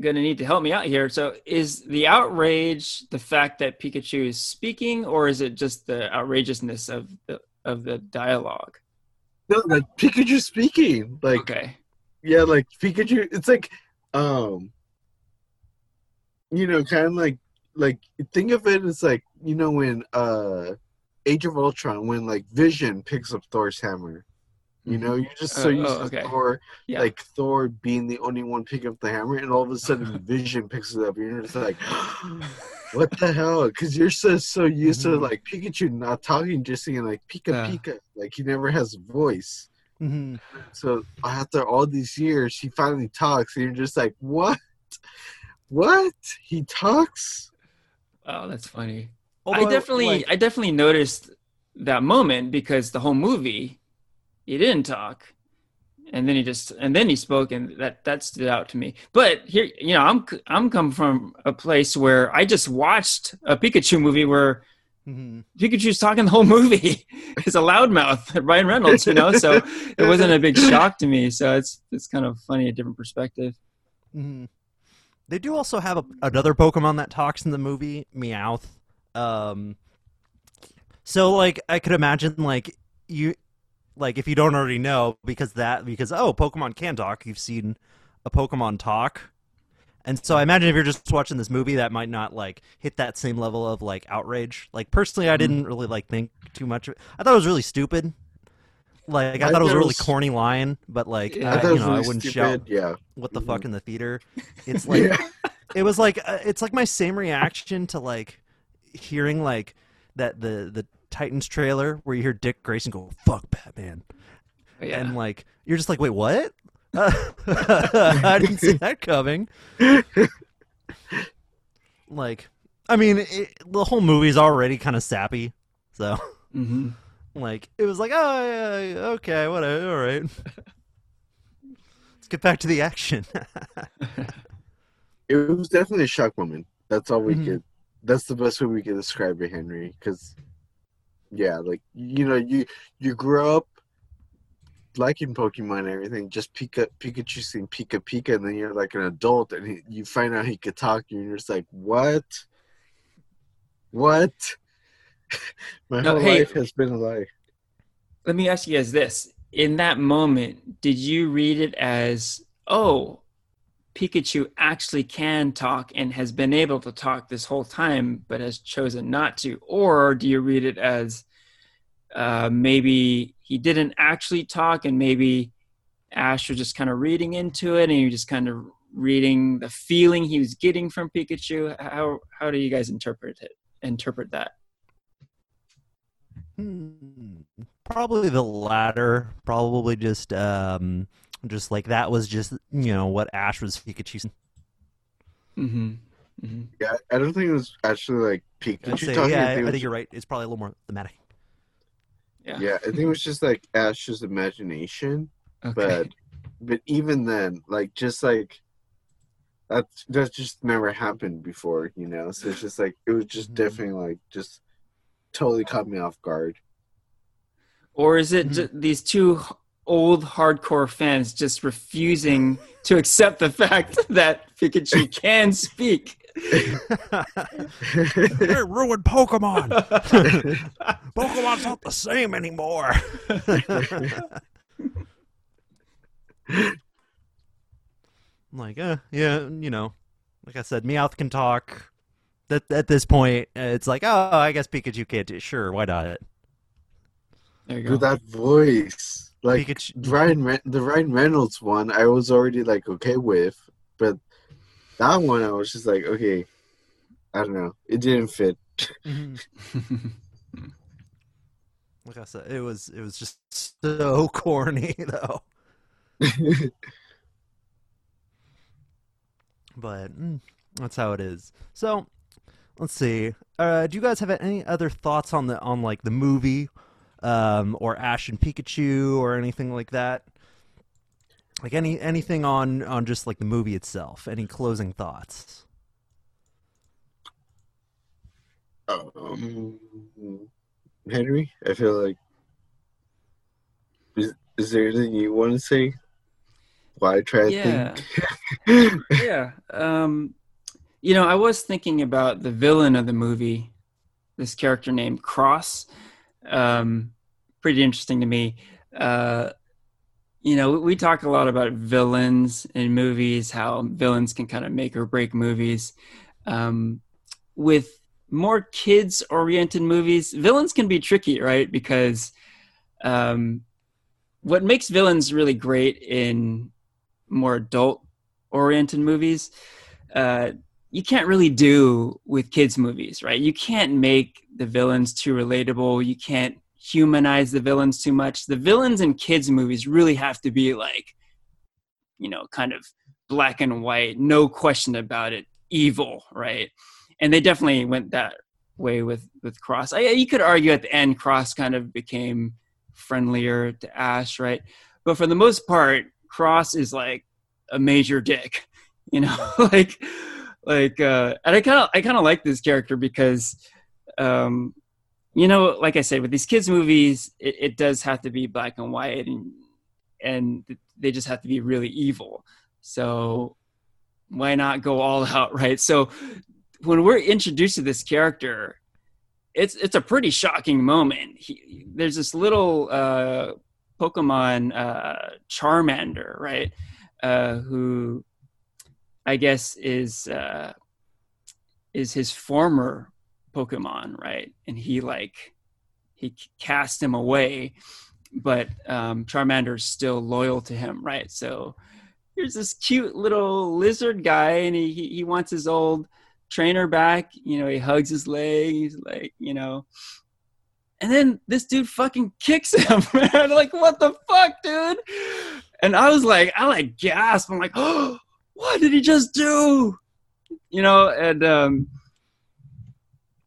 going to need to help me out here. So, is the outrage the fact that Pikachu is speaking, or is it just the outrageousness of the of the dialogue? No, like Pikachu speaking, like Okay. yeah, like Pikachu. It's like, um, you know, kind of like like think of it as like you know when uh, Age of Ultron when like Vision picks up Thor's hammer. You know, you're just so Oh, used oh, to okay. Thor, Yeah. like Thor being the only one picking up the hammer, and all of a sudden Vision picks it up, and you're just like, "What the hell?" Because you're so so used to Mhm. like Pikachu not talking, just saying like "Pika Yeah. Pika," like he never has a voice. Mhm. So after all these years, he finally talks, and you're just like, "What? What? He talks?" Oh, that's funny. Although, I definitely, like- I definitely noticed that moment because the whole movie, he didn't talk, and then he just, and then he spoke, and that that stood out to me. But here, you know, I'm I'm come from a place where I just watched a Pikachu movie where Mhm. Pikachu's talking the whole movie. It's a loudmouth, Ryan Reynolds, you know. So it wasn't a big shock to me. So it's it's kind of funny, a different perspective. Mhm. They do also have a, another Pokemon that talks in the movie, Meowth. Um, so like I could imagine like you like if you don't already know because that because oh Pokemon can talk, you've seen a Pokemon talk. And so I imagine if you're just watching this movie that might not like hit that same level of like outrage. Like personally I didn't really like think too much of it. I thought it was really stupid. Like I, I thought it was a really was- corny line, but like Yeah. I I, you know I wouldn't stupid. shout Yeah. what the Mhm. fuck in the theater. It's like yeah. it was like uh, it's like my same reaction to like hearing like that the the Titans trailer where you hear Dick Grayson go "fuck Batman" yeah. and like you're just like wait what? I didn't see that coming. Like, I mean, it, the whole movie's already kind of sappy, so hmm like it was like oh yeah, okay whatever all right. Let's get back to the action. It was definitely a shock moment. That's all we Mhm. could. That's the best way we could describe it, Henry. Because, yeah, like you know, you you grow up liking Pokemon and everything. Just Pika Pikachu seeing Pika Pika, and then you're like an adult, and he, you find out he could talk, and you're just like, what? What? My No, whole hey- life has been a lie. Let me ask you guys this. In that moment, did you read it as, oh, Pikachu actually can talk and has been able to talk this whole time, but has chosen not to? Or do you read it as uh, maybe he didn't actually talk and maybe Ash was just kind of reading into it and was just kind of reading the feeling he was getting from Pikachu? How, how do you guys interpret it? Interpret that? Hmm, Probably the latter. Probably just um, just like that was just you know what Ash was Pikachu. Mm-hmm. mm-hmm. Yeah, I don't think it was actually like I'd Pikachu say, talking. yeah, I I think, it think was, you're right. It's probably a little more thematic. Yeah. yeah, I think it was just like Ash's imagination. Okay. But but even then, like just like that that just never happened before, you know. So it's just like it was just Mhm. definitely like just totally caught me off guard. or is it Mhm. ju- these two old hardcore fans just refusing to accept the fact that Pikachu can speak? they ruined Pokemon. Pokemon's not the same anymore. I'm like, uh, yeah, you know, like I said, Meowth can talk. That at this point, uh, it's like, oh, I guess Pikachu can't do. Sure, why not? There you go. With that voice, like Pikachu. Ryan, Re- the Ryan Reynolds one, I was already like okay with, but that one I was just like, okay, I don't know, it didn't fit. Mhm. Like I said, it was it was just so corny though. But mm, that's how it is. So let's see. Uh, do you guys have any other thoughts on the on like the movie, um, or Ash and Pikachu or anything like that? Like any anything on on just like the movie itself? Any closing thoughts? um, Henry, I feel like is, is there anything you want to say? Why try to Yeah. think? yeah. Um, you know, I was thinking about the villain of the movie, this character named Cross. Um, pretty interesting to me. Uh, you know, we talk a lot about villains in movies, how villains can kind of make or break movies. Um, with more kids oriented movies, villains can be tricky, right? Because um, what makes villains really great in more adult oriented movies uh, you can't really do with kids movies right? You can't make the villains too relatable. You can't humanize the villains too much. The villains in kids movies really have to be like you know kind of black and white no question about it evil right? And they definitely went that way with with cross. I, you could argue at the end cross kind of became friendlier to ash right? But for the most part cross is like a major dick you know? Like like uh and i kind of i kind of like this character because um you know like i said with these kids movies it, it does have to be black and white and and they just have to be really evil. So why not go all out right? So when we're introduced to this character it's it's a pretty shocking moment. He, there's this little uh pokemon uh charmander right? Uh who I guess is uh, is his former Pokemon, right? And he like he cast him away, but um, Charmander's still loyal to him, right? So here's this cute little lizard guy, and he he, wants his old trainer back. You know, he hugs his leg. He's like, you know. And then this dude fucking kicks him, man. Like, what the fuck, dude? And I was like, I like gasped. I'm like, oh, what did he just do? You know, and um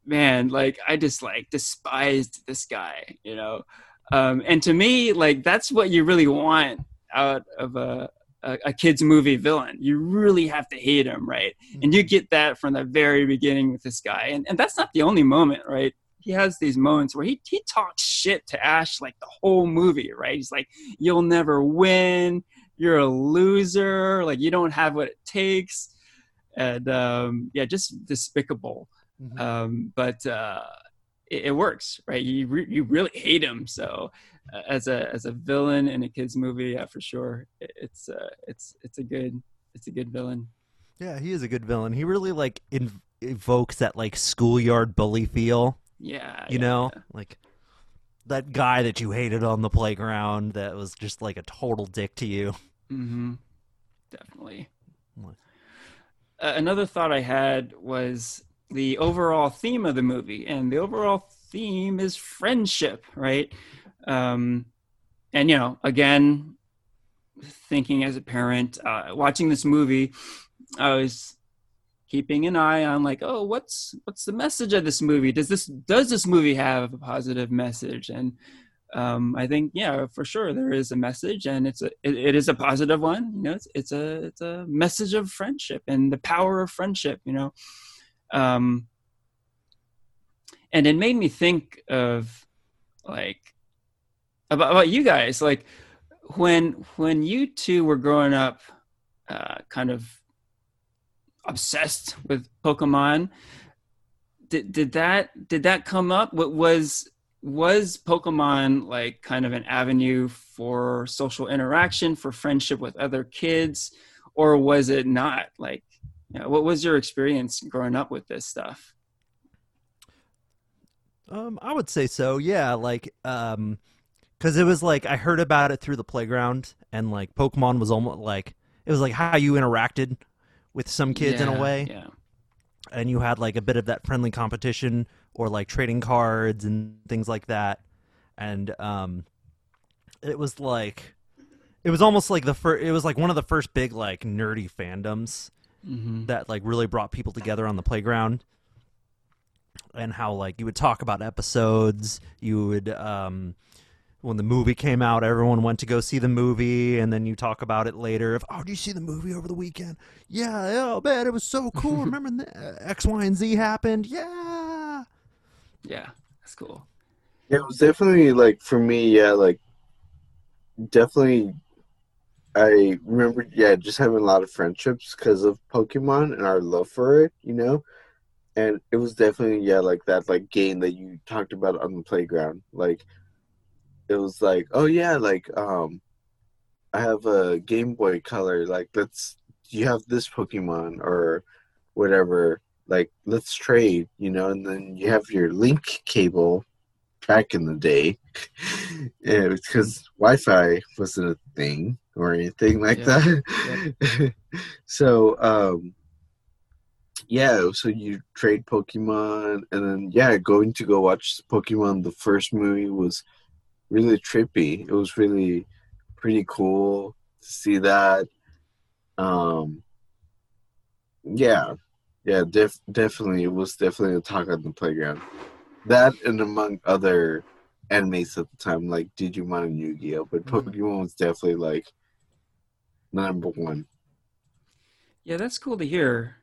man, like I just like despised this guy, you know. Um and to me, like that's what you really want out of a a, a kid's movie villain. You really have to hate him, right? And you get that from the very beginning with this guy. And and that's not the only moment, right? He has these moments where he he talks shit to Ash like the whole movie, right? He's like, "You'll never win you're a loser like you don't have what it takes and um yeah just despicable Mhm. um but uh it, it works, right? You re- you really hate him. So uh, as a as a villain in a kids movie, yeah, for sure, it, it's uh, it's it's a good it's a good villain. Yeah, he is a good villain. He really like in- evokes that like schoolyard bully feel. Yeah, You yeah, know, yeah. like that guy that you hated on the playground that was just like a total dick to you. Mm-hmm. Definitely. Uh, another thought I had was the overall theme of the movie, and the overall theme is friendship, right? Um, and you know, again, thinking as a parent, uh, watching this movie, I was keeping an eye on like, oh, what's what's the message of this movie? Does this does this movie have a positive message? And um, I think yeah, for sure there is a message, and it's a it, it is a positive one. You know, it's it's a it's a message of friendship and the power of friendship. You know, um, and it made me think of like about about you guys, like when when you two were growing up, uh, kind of obsessed with Pokemon. Did did that did that come up? What was was Pokemon like kind of an avenue for social interaction, for friendship with other kids, or was it not? Like, you know, what was your experience growing up with this stuff? Um, I would say so. Yeah, like um, because it was like I heard about it through the playground, and like Pokemon was almost like it was like how you interacted with some kids in a way, Yeah. and you had like a bit of that friendly competition or like trading cards and things like that, and um, it was like it was almost like the first. It was like one of the first big like nerdy fandoms Mm-hmm. that like really brought people together on the playground and how like you would talk about episodes you would um when the movie came out everyone went to go see the movie and then you talk about it later if oh did you see the movie over the weekend yeah oh man it was so cool remember the, uh, x y and z happened yeah Yeah, that's cool. Yeah, it was definitely like for me, yeah, like definitely. I remember, yeah, just having a lot of friendships because of Pokemon and our love for it, you know. And it was definitely, yeah, like that, like game that you talked about on the playground. Like, it was like, oh yeah, like um, I have a Game Boy Color. Like, let's, you have this Pokemon or whatever. Like, let's trade, you know. And then you have your Link cable back in the day yeah, because Wi-Fi wasn't a thing or anything like Yeah. that. so um, yeah, so you trade Pokemon, and then yeah, going to go watch Pokemon the first movie was really trippy. It was really pretty cool to see that. Um, yeah, yeah, def- definitely, it was definitely a talk on the playground. That and among other animes at the time, like Digimon and Yu-Gi-Oh, but Mhm. Pokemon was definitely like number one. Yeah, that's cool to hear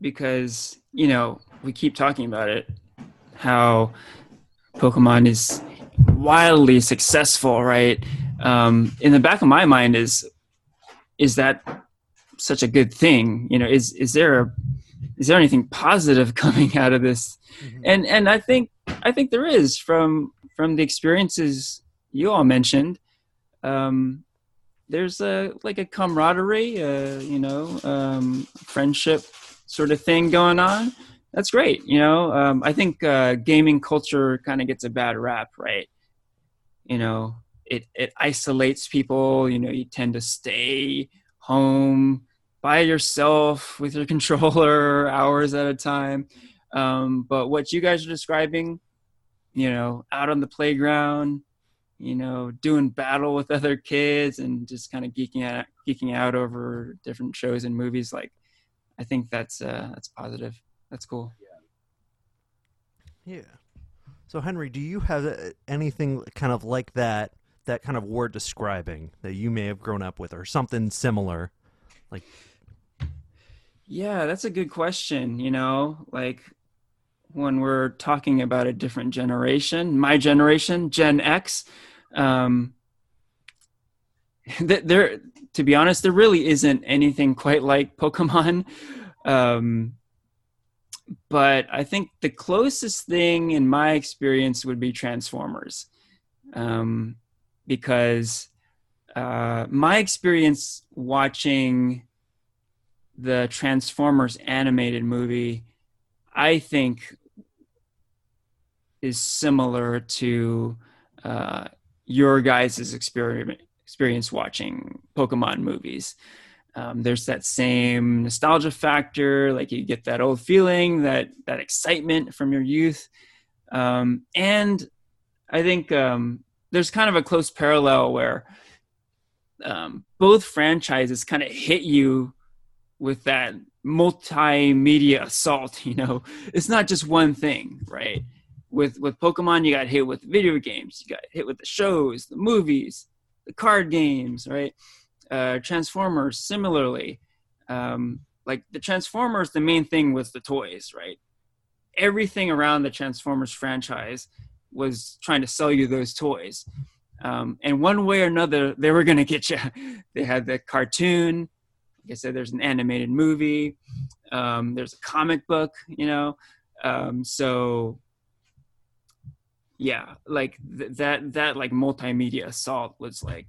because, you know, we keep talking about it how Pokemon is wildly successful, right? Um, in the back of my mind is is that such a good thing? You know, is is there a is there anything positive coming out of this? And and I think I think there is from from the experiences you all mentioned. Um, there's a like a camaraderie, uh, you know, um, friendship sort of thing going on. That's great. You know, um, I think uh, gaming culture kind of gets a bad rap, right? You know, it it isolates people. You know, you tend to stay home by yourself with your controller hours at a time. Um, but what you guys are describing, you know, out on the playground, you know, doing battle with other kids and just kind of geeking out, geeking out over different shows and movies. Like, I think that's uh, that's positive. That's cool. Yeah. yeah. So Henry, do you have uh, anything kind of like that that kind of word describing that you may have grown up with or something similar? Like. Yeah, that's a good question. You know, like when we're talking about a different generation, my generation, Gen X, um, th- there, to be honest, there really isn't anything quite like Pokemon. Um, but I think the closest thing in my experience would be Transformers, um, because uh, my experience watching the Transformers animated movie, I think, is similar to uh, your guys' experience experience watching Pokemon movies. Um, there's that same nostalgia factor, like you get that old feeling, that that excitement from your youth, um, and I think um, there's kind of a close parallel where um, both franchises kind of hit you with that multimedia assault. You know, it's not just one thing, right? With with Pokemon, you got hit with video games, you got hit with the shows, the movies, the card games, right? Uh, Transformers, similarly, um, like the Transformers, the main thing was the toys, right? Everything around the Transformers franchise was trying to sell you those toys. Um, and one way or another, they were going to get you. they had the cartoon. Like I said, there's an animated movie. Um, there's a comic book, you know. Um, so yeah, like th- that that like multimedia assault was like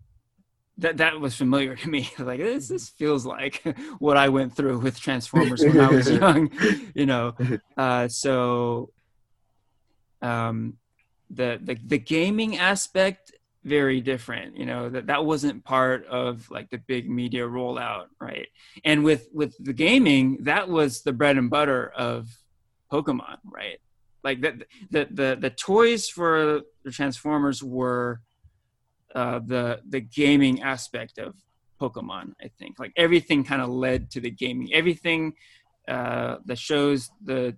that that was familiar to me. like this this feels like what I went through with Transformers when I was young, you know. Uh, so um, the the the gaming aspect very different you know that that wasn't part of like the big media rollout right and with with the gaming that was the bread and butter of pokemon right like the the the, the toys for the transformers were uh, the the gaming aspect of pokemon i think like everything kind of led to the gaming everything uh the shows the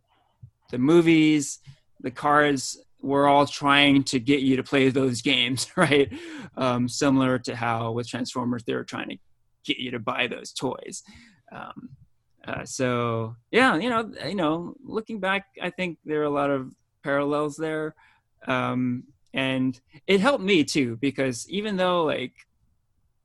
the movies the cards we're all trying to get you to play those games, right? Um, similar to how with Transformers they were trying to get you to buy those toys. Um, uh, so yeah, you know, you know, looking back, I think there are a lot of parallels there, um, and it helped me too because even though like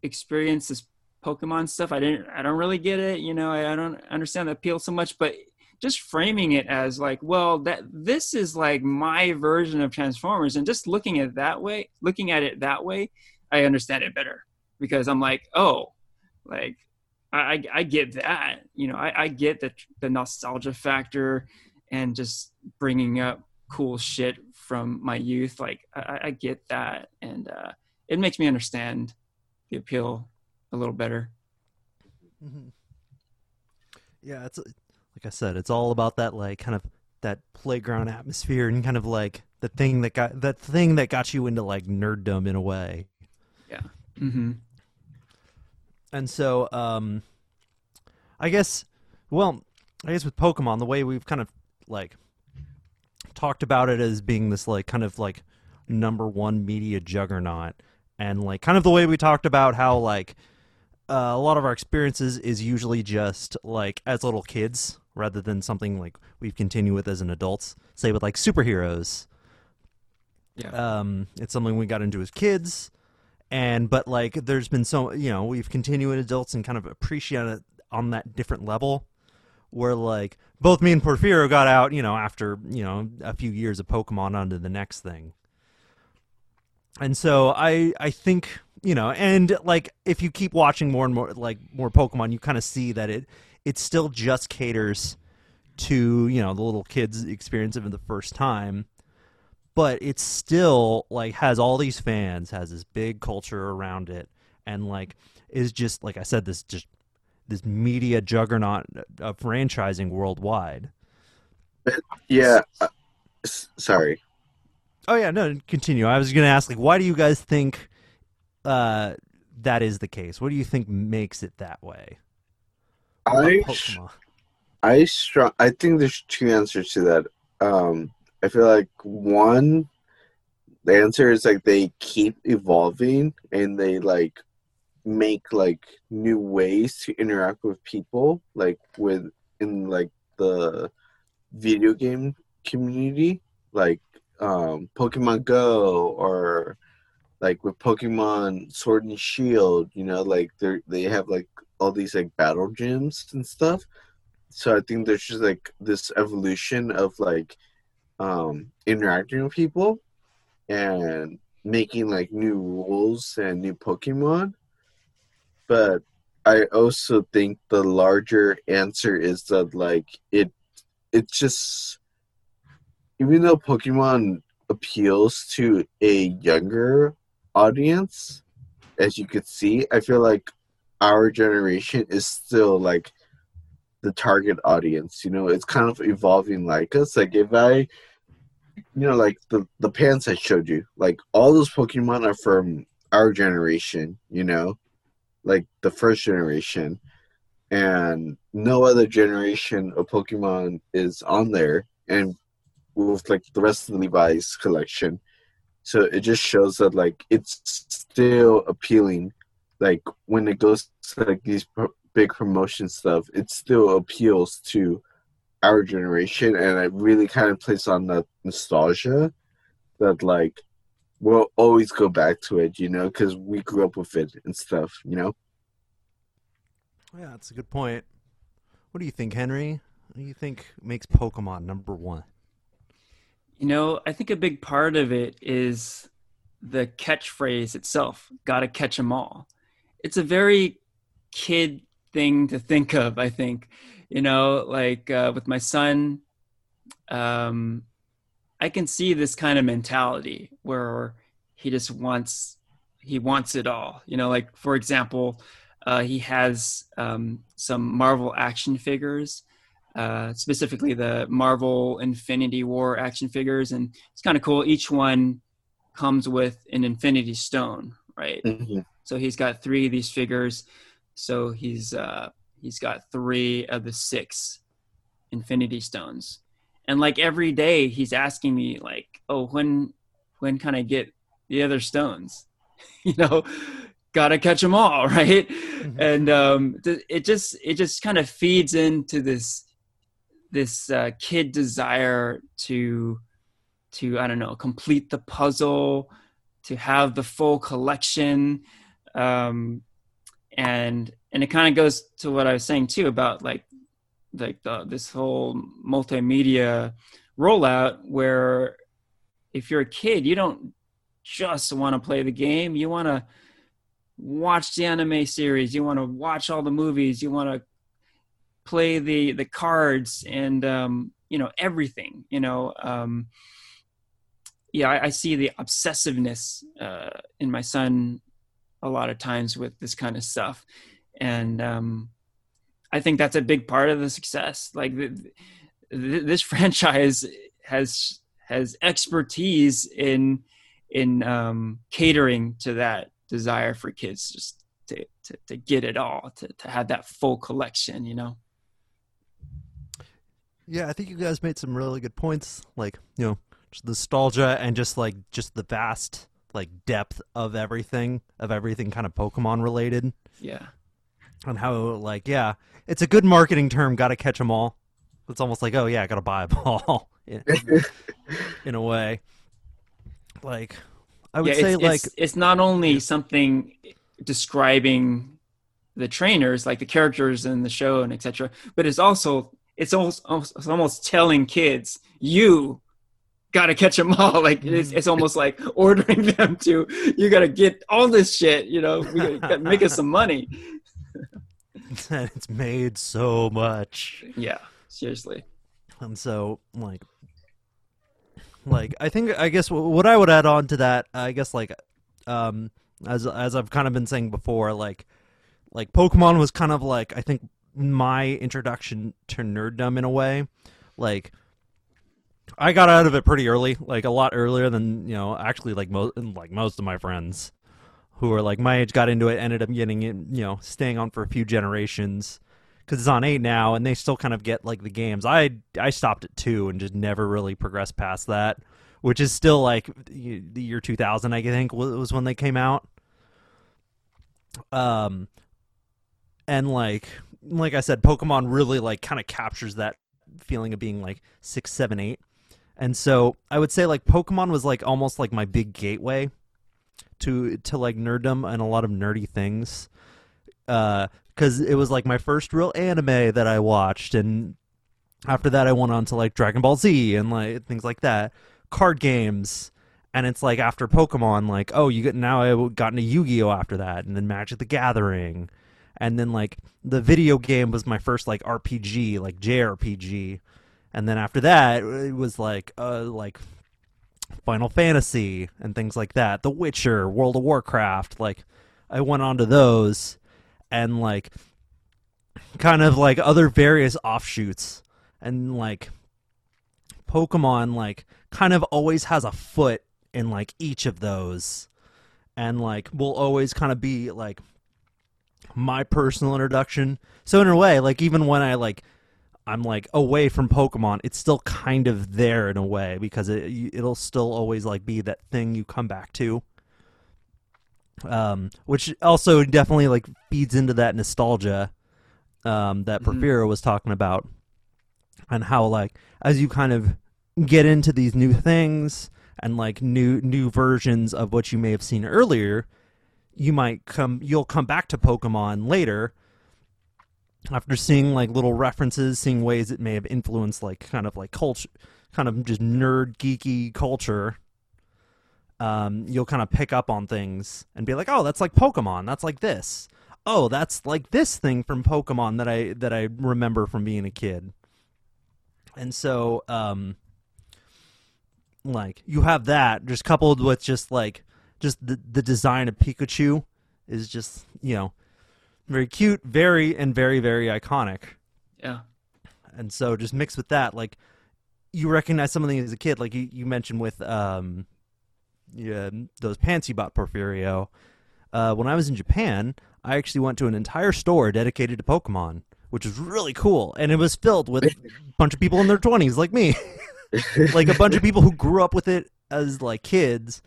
experience this Pokemon stuff, I didn't, I don't really get it. You know, I, I don't understand the appeal so much, but just framing it as like well that this is like my version of transformers and just looking at that way looking at it that way i understand it better because i'm like oh like i i get that you know i, I get the the nostalgia factor and just bringing up cool shit from my youth like i, I get that and uh, it makes me understand the appeal a little better mm-hmm. yeah it's like I said, it's all about that like kind of that playground atmosphere and kind of like the thing that got that thing that got you into like nerddom in a way. Yeah. Mm-hmm. And so, um, I guess, well, I guess with Pokemon, the way we've kind of like talked about it as being this like kind of like number one media juggernaut, and like kind of the way we talked about how like uh, a lot of our experiences is usually just like as little kids rather than something like we've continued with as an adults. Say with like superheroes. Yeah. Um, it's something we got into as kids, and but like there's been so you know we've continued adults and kind of appreciate it on that different level. Where like both me and Porfirio got out, you know, after you know a few years of Pokemon onto the next thing. And so I I think you know, and like if you keep watching more and more like more Pokemon, you kind of see that it it still just caters to you know the little kids experience of it the first time but it still like has all these fans has this big culture around it and like is just like i said this just this media juggernaut of franchising worldwide. Yeah uh, sorry. Oh yeah no continue. I was gonna ask like why do you guys think uh that is the case? What do you think makes it that way? I I strong. I think there's two answers to that. Um, I feel like one, the answer is like they keep evolving and they like make like new ways to interact with people, like with in like the video game community, like um, Pokemon Go or like with Pokemon Sword and Shield. You know, like they they have like all these like battle gyms and stuff. so I think there's just like this evolution of like um interacting with people and making like new rules and new Pokemon. But I also think the larger answer is that like it it's just even though Pokemon appeals to a younger audience, as you could see, I feel like our generation is still like the target audience. You know, it's kind of evolving like us. Like if I you know, like the the pants I showed you, like all those Pokemon are from our generation, you know, like the first generation, and no other generation of Pokemon is on there, and with like the rest of the Levi's collection, so it just shows that like it's still appealing, like when it goes to like these pro- big promotion stuff, it still appeals to our generation, and it really kind of plays on that nostalgia that like we'll always go back to it, you know, because we grew up with it and stuff, you know. Yeah, that's a good point. What do you think, Henry? What do you think makes Pokemon number one? You know, I think a big part of it is the catchphrase itself gotta catch 'em all. It's a very kid thing to think of, I think. You know, like uh, with my son, um, I can see this kind of mentality where he just wants he wants it all. You know, like for example, uh, he has um, some Marvel action figures, uh, specifically the Marvel Infinity War action figures, and it's kind of cool. Each one comes with an Infinity Stone, right? Mm-hmm. So he's got three of these figures. So he's uh, he's got three of the six Infinity Stones, and like every day he's asking me like, "Oh, when when can I get the other stones?" you know, gotta catch them all, right? And um, th- it just it just kind of feeds into this this uh, kid desire to to I don't know complete the puzzle, to have the full collection, um, and and it kind of goes to what I was saying too about like like the, this whole multimedia rollout where if you're a kid you don't just want to play the game. You want to watch the anime series. You want to watch all the movies. You want to play the the cards and um you know everything you know um yeah i, I see the obsessiveness uh in my son a lot of times with this kind of stuff. And um i think that's a big part of the success. Like th- th- this franchise has has expertise in in um catering to that desire for kids just to, to, to get it all to, to have that full collection you know? Yeah, I think you guys made some really good points. Like, you know, nostalgia and just like just the vast like depth of everything of everything kind of Pokemon related. Yeah and how like yeah, it's a good marketing term. Got to catch them all. It's almost like oh yeah, I got to buy a ball in, in a way. Like I would yeah, say it's, like it's, it's not only something describing the trainers like the characters in the show and etc but it's also it's almost it's almost telling kids you gotta catch them all like it's, mm. it's almost like ordering them to you gotta get all this shit you know we gotta, gotta make us some money it's made so much. yeah seriously. And so like like i think i guess what i would add on to that i guess like um as as i've kind of been saying before like like pokemon was kind of like i think my introduction to nerddom in a way. Like i got out of it pretty early like a lot earlier than you know actually like most like most of my friends who are like my age got into it ended up getting it you know staying on for a few generations because it's on eight now, and they still kind of get like the games. I I stopped at two and just never really progressed past that, which is still like the year two thousand. I think was when they came out. Um, and like like I said, Pokemon really like kind of captures that feeling of being like six, seven, eight. And so I would say like Pokemon was like almost like my big gateway to to like nerddom and a lot of nerdy things. Uh, because it was like my first real anime that I watched, and after that I went on to like Dragon Ball Z and like things like that, card games, and it's like after Pokemon, like oh you get now I got into Yu Gi Oh after that, and then Magic the Gathering, and then like the video game was my first like RPG, like JRPG, and then after that it was like uh like Final Fantasy and things like that, The Witcher, World of Warcraft, like I went on to those and like kind of like other various offshoots. And like Pokemon like kind of always has a foot in like each of those. And like will always kind of be like my personal introduction. So in a way, like even when I like I'm like away from Pokemon, it's still kind of there in a way because it it'll still always like be that thing you come back to. Um, which also definitely like feeds into that nostalgia um, that Mhm. Porfirio was talking about, and how like as you kind of get into these new things and like new new versions of what you may have seen earlier, you might come you'll come back to Pokemon later after seeing like little references, seeing ways it may have influenced like kind of like culture, kind of just nerd geeky culture. Um, you'll kind of pick up on things and be like, "Oh, that's like Pokemon. That's like this. Oh, that's like this thing from Pokemon that I that I remember from being a kid." And so, um, like you have that just coupled with just like just the the design of Pikachu is just you know very cute, very and very very iconic. Yeah. And so just mixed with that, like you recognize something as a kid, like you, you mentioned with um yeah, those pants you bought Porfirio. Uh, when I was in Japan, I actually went to an entire store dedicated to Pokemon, which was really cool, and it was filled with a bunch of people in their twenties like me, like a bunch of people who grew up with it as like kids,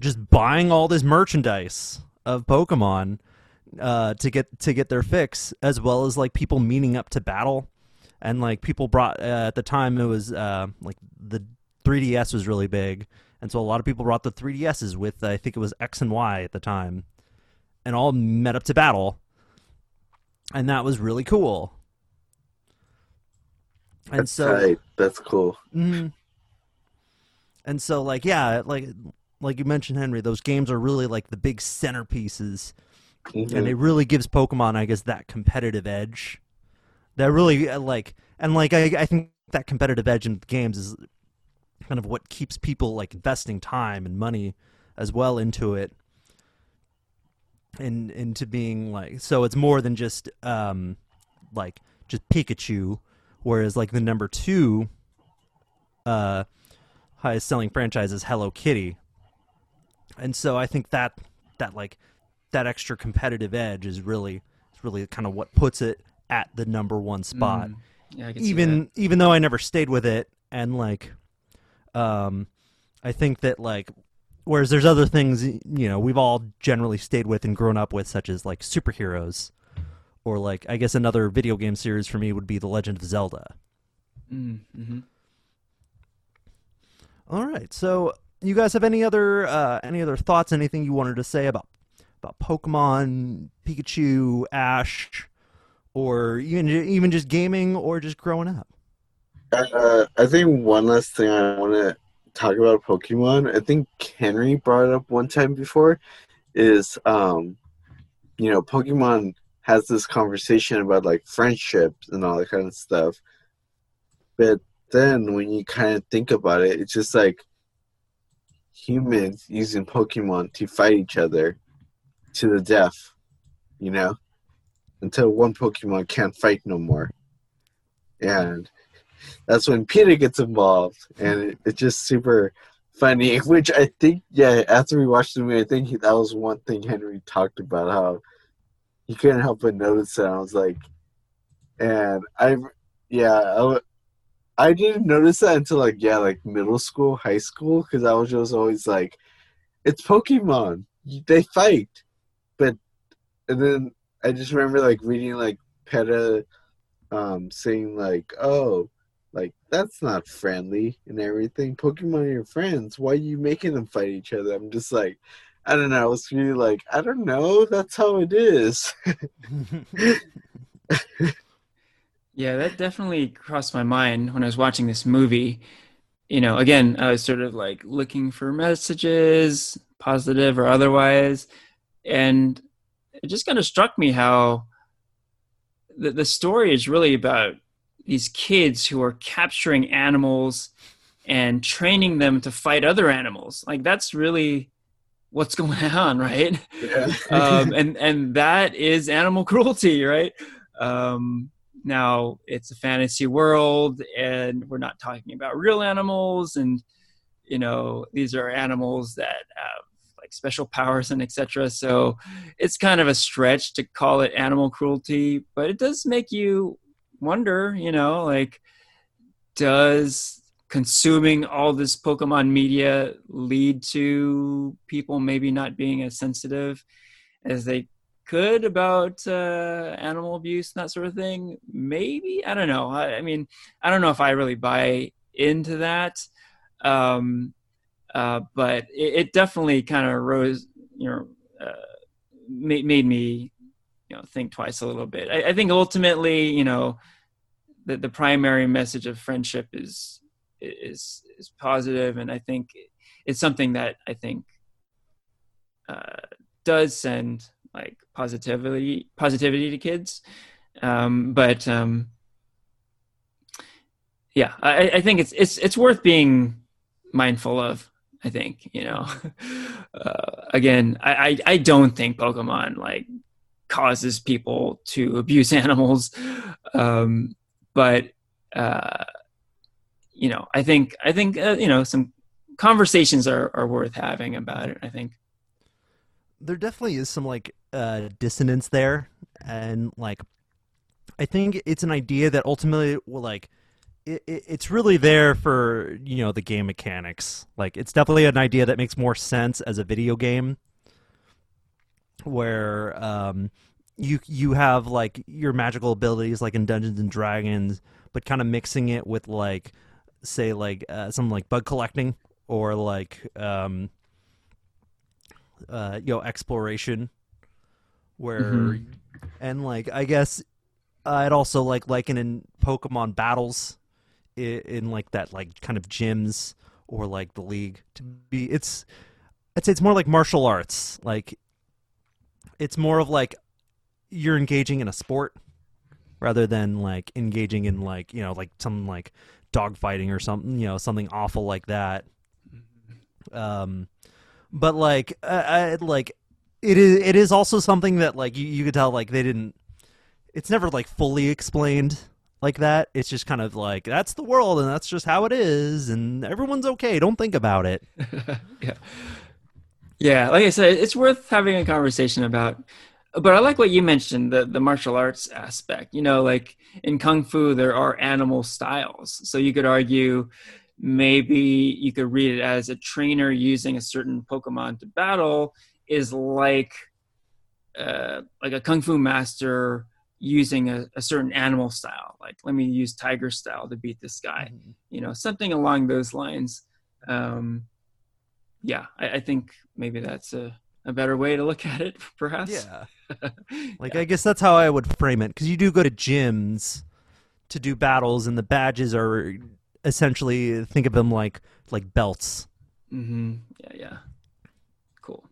just buying all this merchandise of Pokemon uh, to get to get their fix, as well as like people meeting up to battle, and like people brought uh, at the time it was uh, like the 3DS was really big, and so a lot of people brought the 3DSs with I think it was X and Y at the time, and all met up to battle, and that was really cool. And That's so, tight. That's cool. Mhm. And so, like, yeah, like, like you mentioned, Henry, those games are really like the big centerpieces, Mhm. and it really gives Pokemon, I guess, that competitive edge. That really uh, like, and like, I, I think that competitive edge in games is kind of what keeps people like investing time and money as well into it, and into being like, so it's more than just um, like just Pikachu, whereas like the number two uh highest selling franchise is Hello Kitty. And so I think that that like that extra competitive edge is really is really kind of what puts it at the number one spot. Mm. Yeah, I even even though I never stayed with it and like um I think that like whereas there's other things you know we've all generally stayed with and grown up with such as like superheroes or like I guess another video game series for me would be The Legend of Zelda. Mm, hmm All right. So, you guys have any other uh, any other thoughts? Anything you wanted to say about about Pokemon, Pikachu, Ash, or even even just gaming or just growing up? Uh, I think one last thing I want to talk about Pokemon. I think Henry brought it up one time before. Is um, you know, Pokemon has this conversation about like friendships and all that kind of stuff, but then when you kind of think about it, it's just like humans using Pokemon to fight each other to the death, you know, until one Pokemon can't fight no more, and that's when PETA gets involved, and it, it's just super funny. Which I think, yeah, after we watched the movie, I think he, that was one thing Henry talked about how he couldn't help but notice it. I was like, and I, yeah, I didn't notice that until like yeah, like middle school, high school, because I was just always like, it's Pokemon, they fight, but and then I just remember like reading like Peta um saying like, oh, like that's not friendly and everything. Pokemon are your friends. Why are you making them fight each other? I'm just like, I don't know. I was really like, I don't know. That's how it is. Yeah, that definitely crossed my mind when I was watching this movie. You know, again, I was sort of like looking for messages, positive or otherwise, and it just kind of struck me how the, the story is really about these kids who are capturing animals and training them to fight other animals. Like that's really what's going on, right? Yeah. um, and and that is animal cruelty, right? Um, now it's a fantasy world, and we're not talking about real animals, and you know these are animals that have like special powers and etc. So it's kind of a stretch to call it animal cruelty, but it does make you wonder, you know, like does consuming all this Pokemon media lead to people maybe not being as sensitive as they could about uh, animal abuse and that sort of thing? Maybe I don't know. I, I mean, I don't know if I really buy into that, um, uh, but it, it definitely kind of rose, you know, uh, made, made me, you know, think twice a little bit. I, I think ultimately, you know, the the primary message of friendship is is is positive, and I think it's something that I think uh, does send like positivity positivity to kids. Um, but um, yeah, I, I think it's it's it's worth being mindful of. I think you know. Uh, again, I, I I don't think Pokemon like causes people to abuse animals, um, but uh, you know, I think I think uh, you know some conversations are are worth having about it. I think there definitely is some like uh, dissonance there, and like I think it's an idea that ultimately will like it, it, it's really there for you know the game mechanics. Like it's definitely an idea that makes more sense as a video game, where um, you you have like your magical abilities like in Dungeons and Dragons, but kind of mixing it with like say like uh, some like bug collecting or like um, uh, you know exploration where Mhm. and like I guess I'd also like liken in Pokemon battles in, like that like kind of gyms or like the league to be it's I'd say it's more like martial arts. Like it's more of like you're engaging in a sport rather than like engaging in like you know like some like dogfighting or something you know something awful like that. Um but like I, I like it is it is also something that like you, you could tell like they didn't it's never like fully explained like that it's just kind of like that's the world and that's just how it is and everyone's okay don't think about it yeah. Yeah, like I said, it's worth having a conversation about. But I like what you mentioned, the, the martial arts aspect. You know, like in Kung Fu, there are animal styles. So you could argue maybe you could read it as a trainer using a certain Pokemon to battle is like uh, like a Kung Fu master using a, a certain animal style. Like, let me use tiger style to beat this guy. You know, something along those lines. Um, yeah, I, I think maybe that's a, a better way to look at it, perhaps. yeah like i guess that's how i would frame it because you do go to gyms to do battles and the badges are essentially think of them like like belts mm-hmm Yeah, yeah. Cool.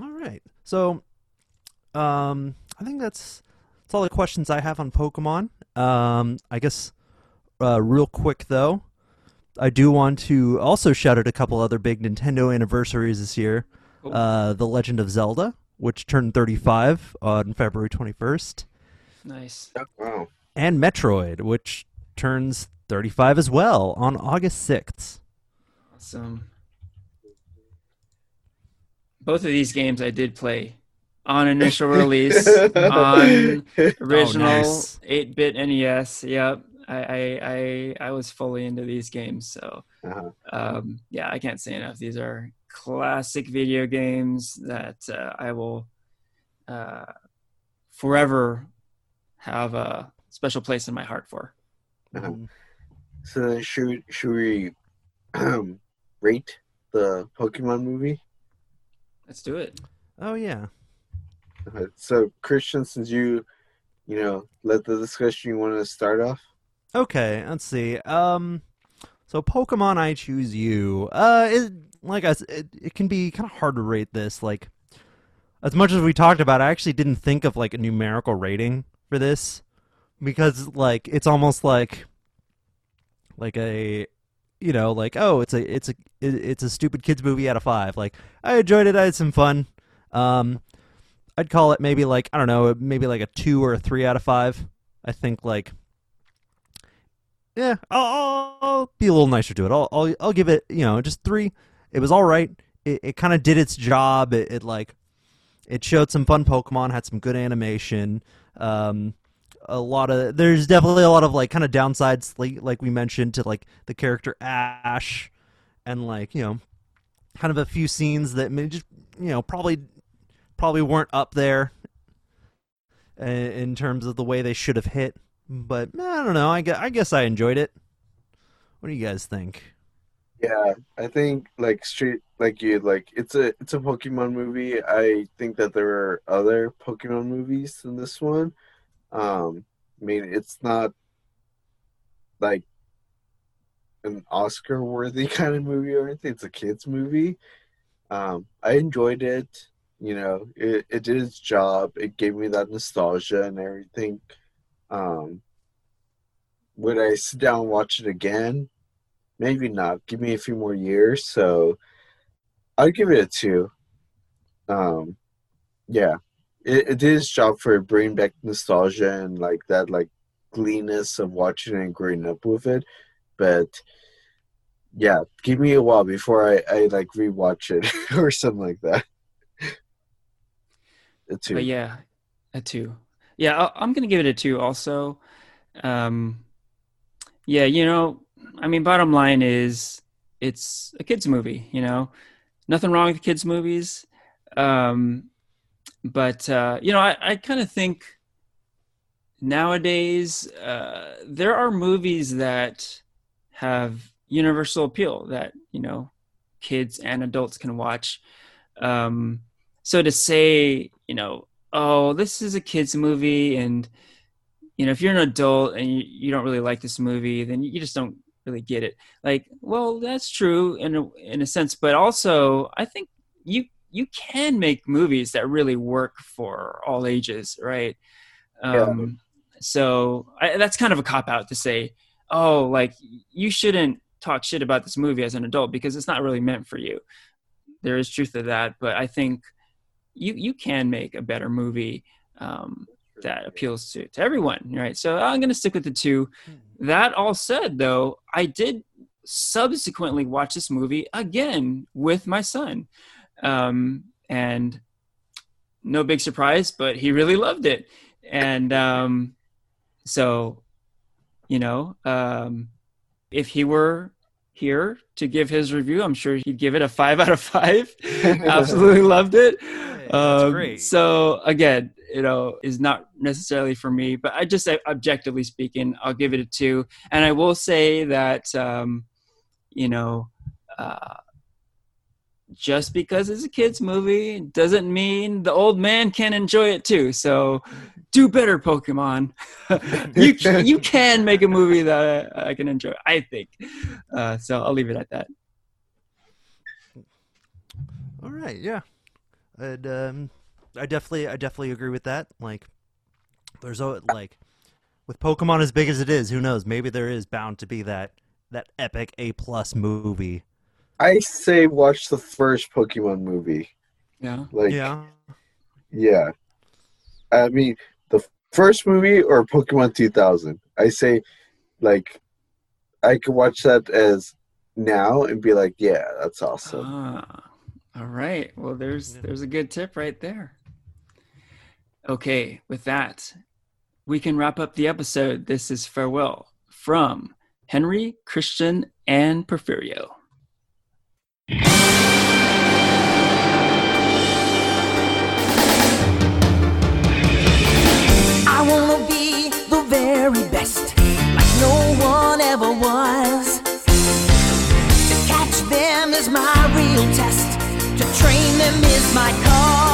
All right. So, um, I think that's that's all the questions I have on Pokemon. Um, I guess, uh, real quick though, I do want to also shout out a couple other big Nintendo anniversaries this year. Cool. Uh, The Legend of Zelda, which turned 35 on February 21st, Nice. Oh, wow. and Metroid, which turns 35 as well on August 6th. Awesome. Both of these games I did play on initial release on original nice. 8-bit NES. Yep. I, I I I was fully into these games, so Uh-huh. um, yeah, I can't say enough. These are classic video games that uh, I will uh, forever have a special place in my heart for. Uh-huh. So should should we um, rate the Pokemon movie? Let's do it. Oh yeah. So, Christian, since you, you know, led the discussion, you want to start off? Okay, let's see. Um, so Pokemon I Choose You. Uh, it, like I it, it can be kind of hard to rate this. Like, as much as we talked about, I actually didn't think of like a numerical rating for this because like it's almost like like a you know like oh it's a it's a it's a stupid kids movie out of five. Like I enjoyed it. I had some fun. Um, I'd call it maybe like I don't know, maybe like a two or a three out of five. I think like yeah, I'll, I'll be a little nicer to it. I'll, I'll I'll give it you know just three. It was all right. It it kind of did its job. It, it like it showed some fun Pokemon, had some good animation. Um, a lot of there's definitely a lot of like kind of downsides like like we mentioned to like the character Ash, and like you know, kind of a few scenes that may just you know probably probably weren't up there in terms of the way they should have hit. But I don't know. I guess, I guess I enjoyed it. What do you guys think? Yeah, I think like straight like you like it's a it's a Pokemon movie. I think that there are other Pokemon movies than this one. Um, I mean, it's not like an Oscar worthy kind of movie or anything. It's a kids movie. Um, I enjoyed it. You know, it, it did its job. It gave me that nostalgia and everything. Um, would I sit down and watch it again? Maybe not. Give me a few more years. So I'd give it a two. Um, yeah, it, it did its job for bringing back nostalgia and like that like gleenness of watching and growing up with it. But yeah, give me a while before I, I like rewatch it or something like that. A two. But yeah, a two. Yeah, I- I'm gonna give it a two. Also, um, yeah, you know, I mean, bottom line is it's a kids movie. You know, nothing wrong with kids movies, um, but uh, you know, I, I kind of think nowadays uh, there are movies that have universal appeal that you know kids and adults can watch. Um, so to say, you know, oh, this is a kids movie, and you know, if you're an adult and you, you don't really like this movie, then you just don't really get it. Like, well, that's true in a, in a sense, but also I think you you can make movies that really work for all ages, right? Um, So I, that's kind of a cop out to say, oh, like you shouldn't talk shit about this movie as an adult because it's not really meant for you. There is truth to that, but I think you you can make a better movie um, that appeals to, to everyone, right? So I'm going to stick with the two. That all said, though, I did subsequently watch this movie again with my son, um, and no big surprise, but he really loved it, and um, so you know, um, if he were here to give his review, I'm sure he'd give it a five out of five. Absolutely loved it. That's Um, great. So again, you know, is not necessarily for me, but I just say, objectively speaking, I'll give it a two. And I will say that, um, you know, uh, just because it's a kids movie doesn't mean the old man can enjoy it too. So do better, Pokemon. you can, you can make a movie that I, I can enjoy. I think. Uh, so I'll leave it at that. All right, yeah, and um, I definitely, I definitely agree with that. Like, there's a like with Pokemon as big as it is, who knows? Maybe there is bound to be that that epic A plus movie. I say watch the first Pokemon movie. Yeah. Like yeah, Yeah. I mean, the first movie or Pokemon 2000. I say, like, I could watch that as now and be like, yeah, that's awesome. Ah, all right. Well, there's Yeah. there's a good tip right there. Okay, with that, we can wrap up the episode. This is farewell from Henry, Christian, and Porfirio. I wanna be the very best, like no one ever was. Train them is my car.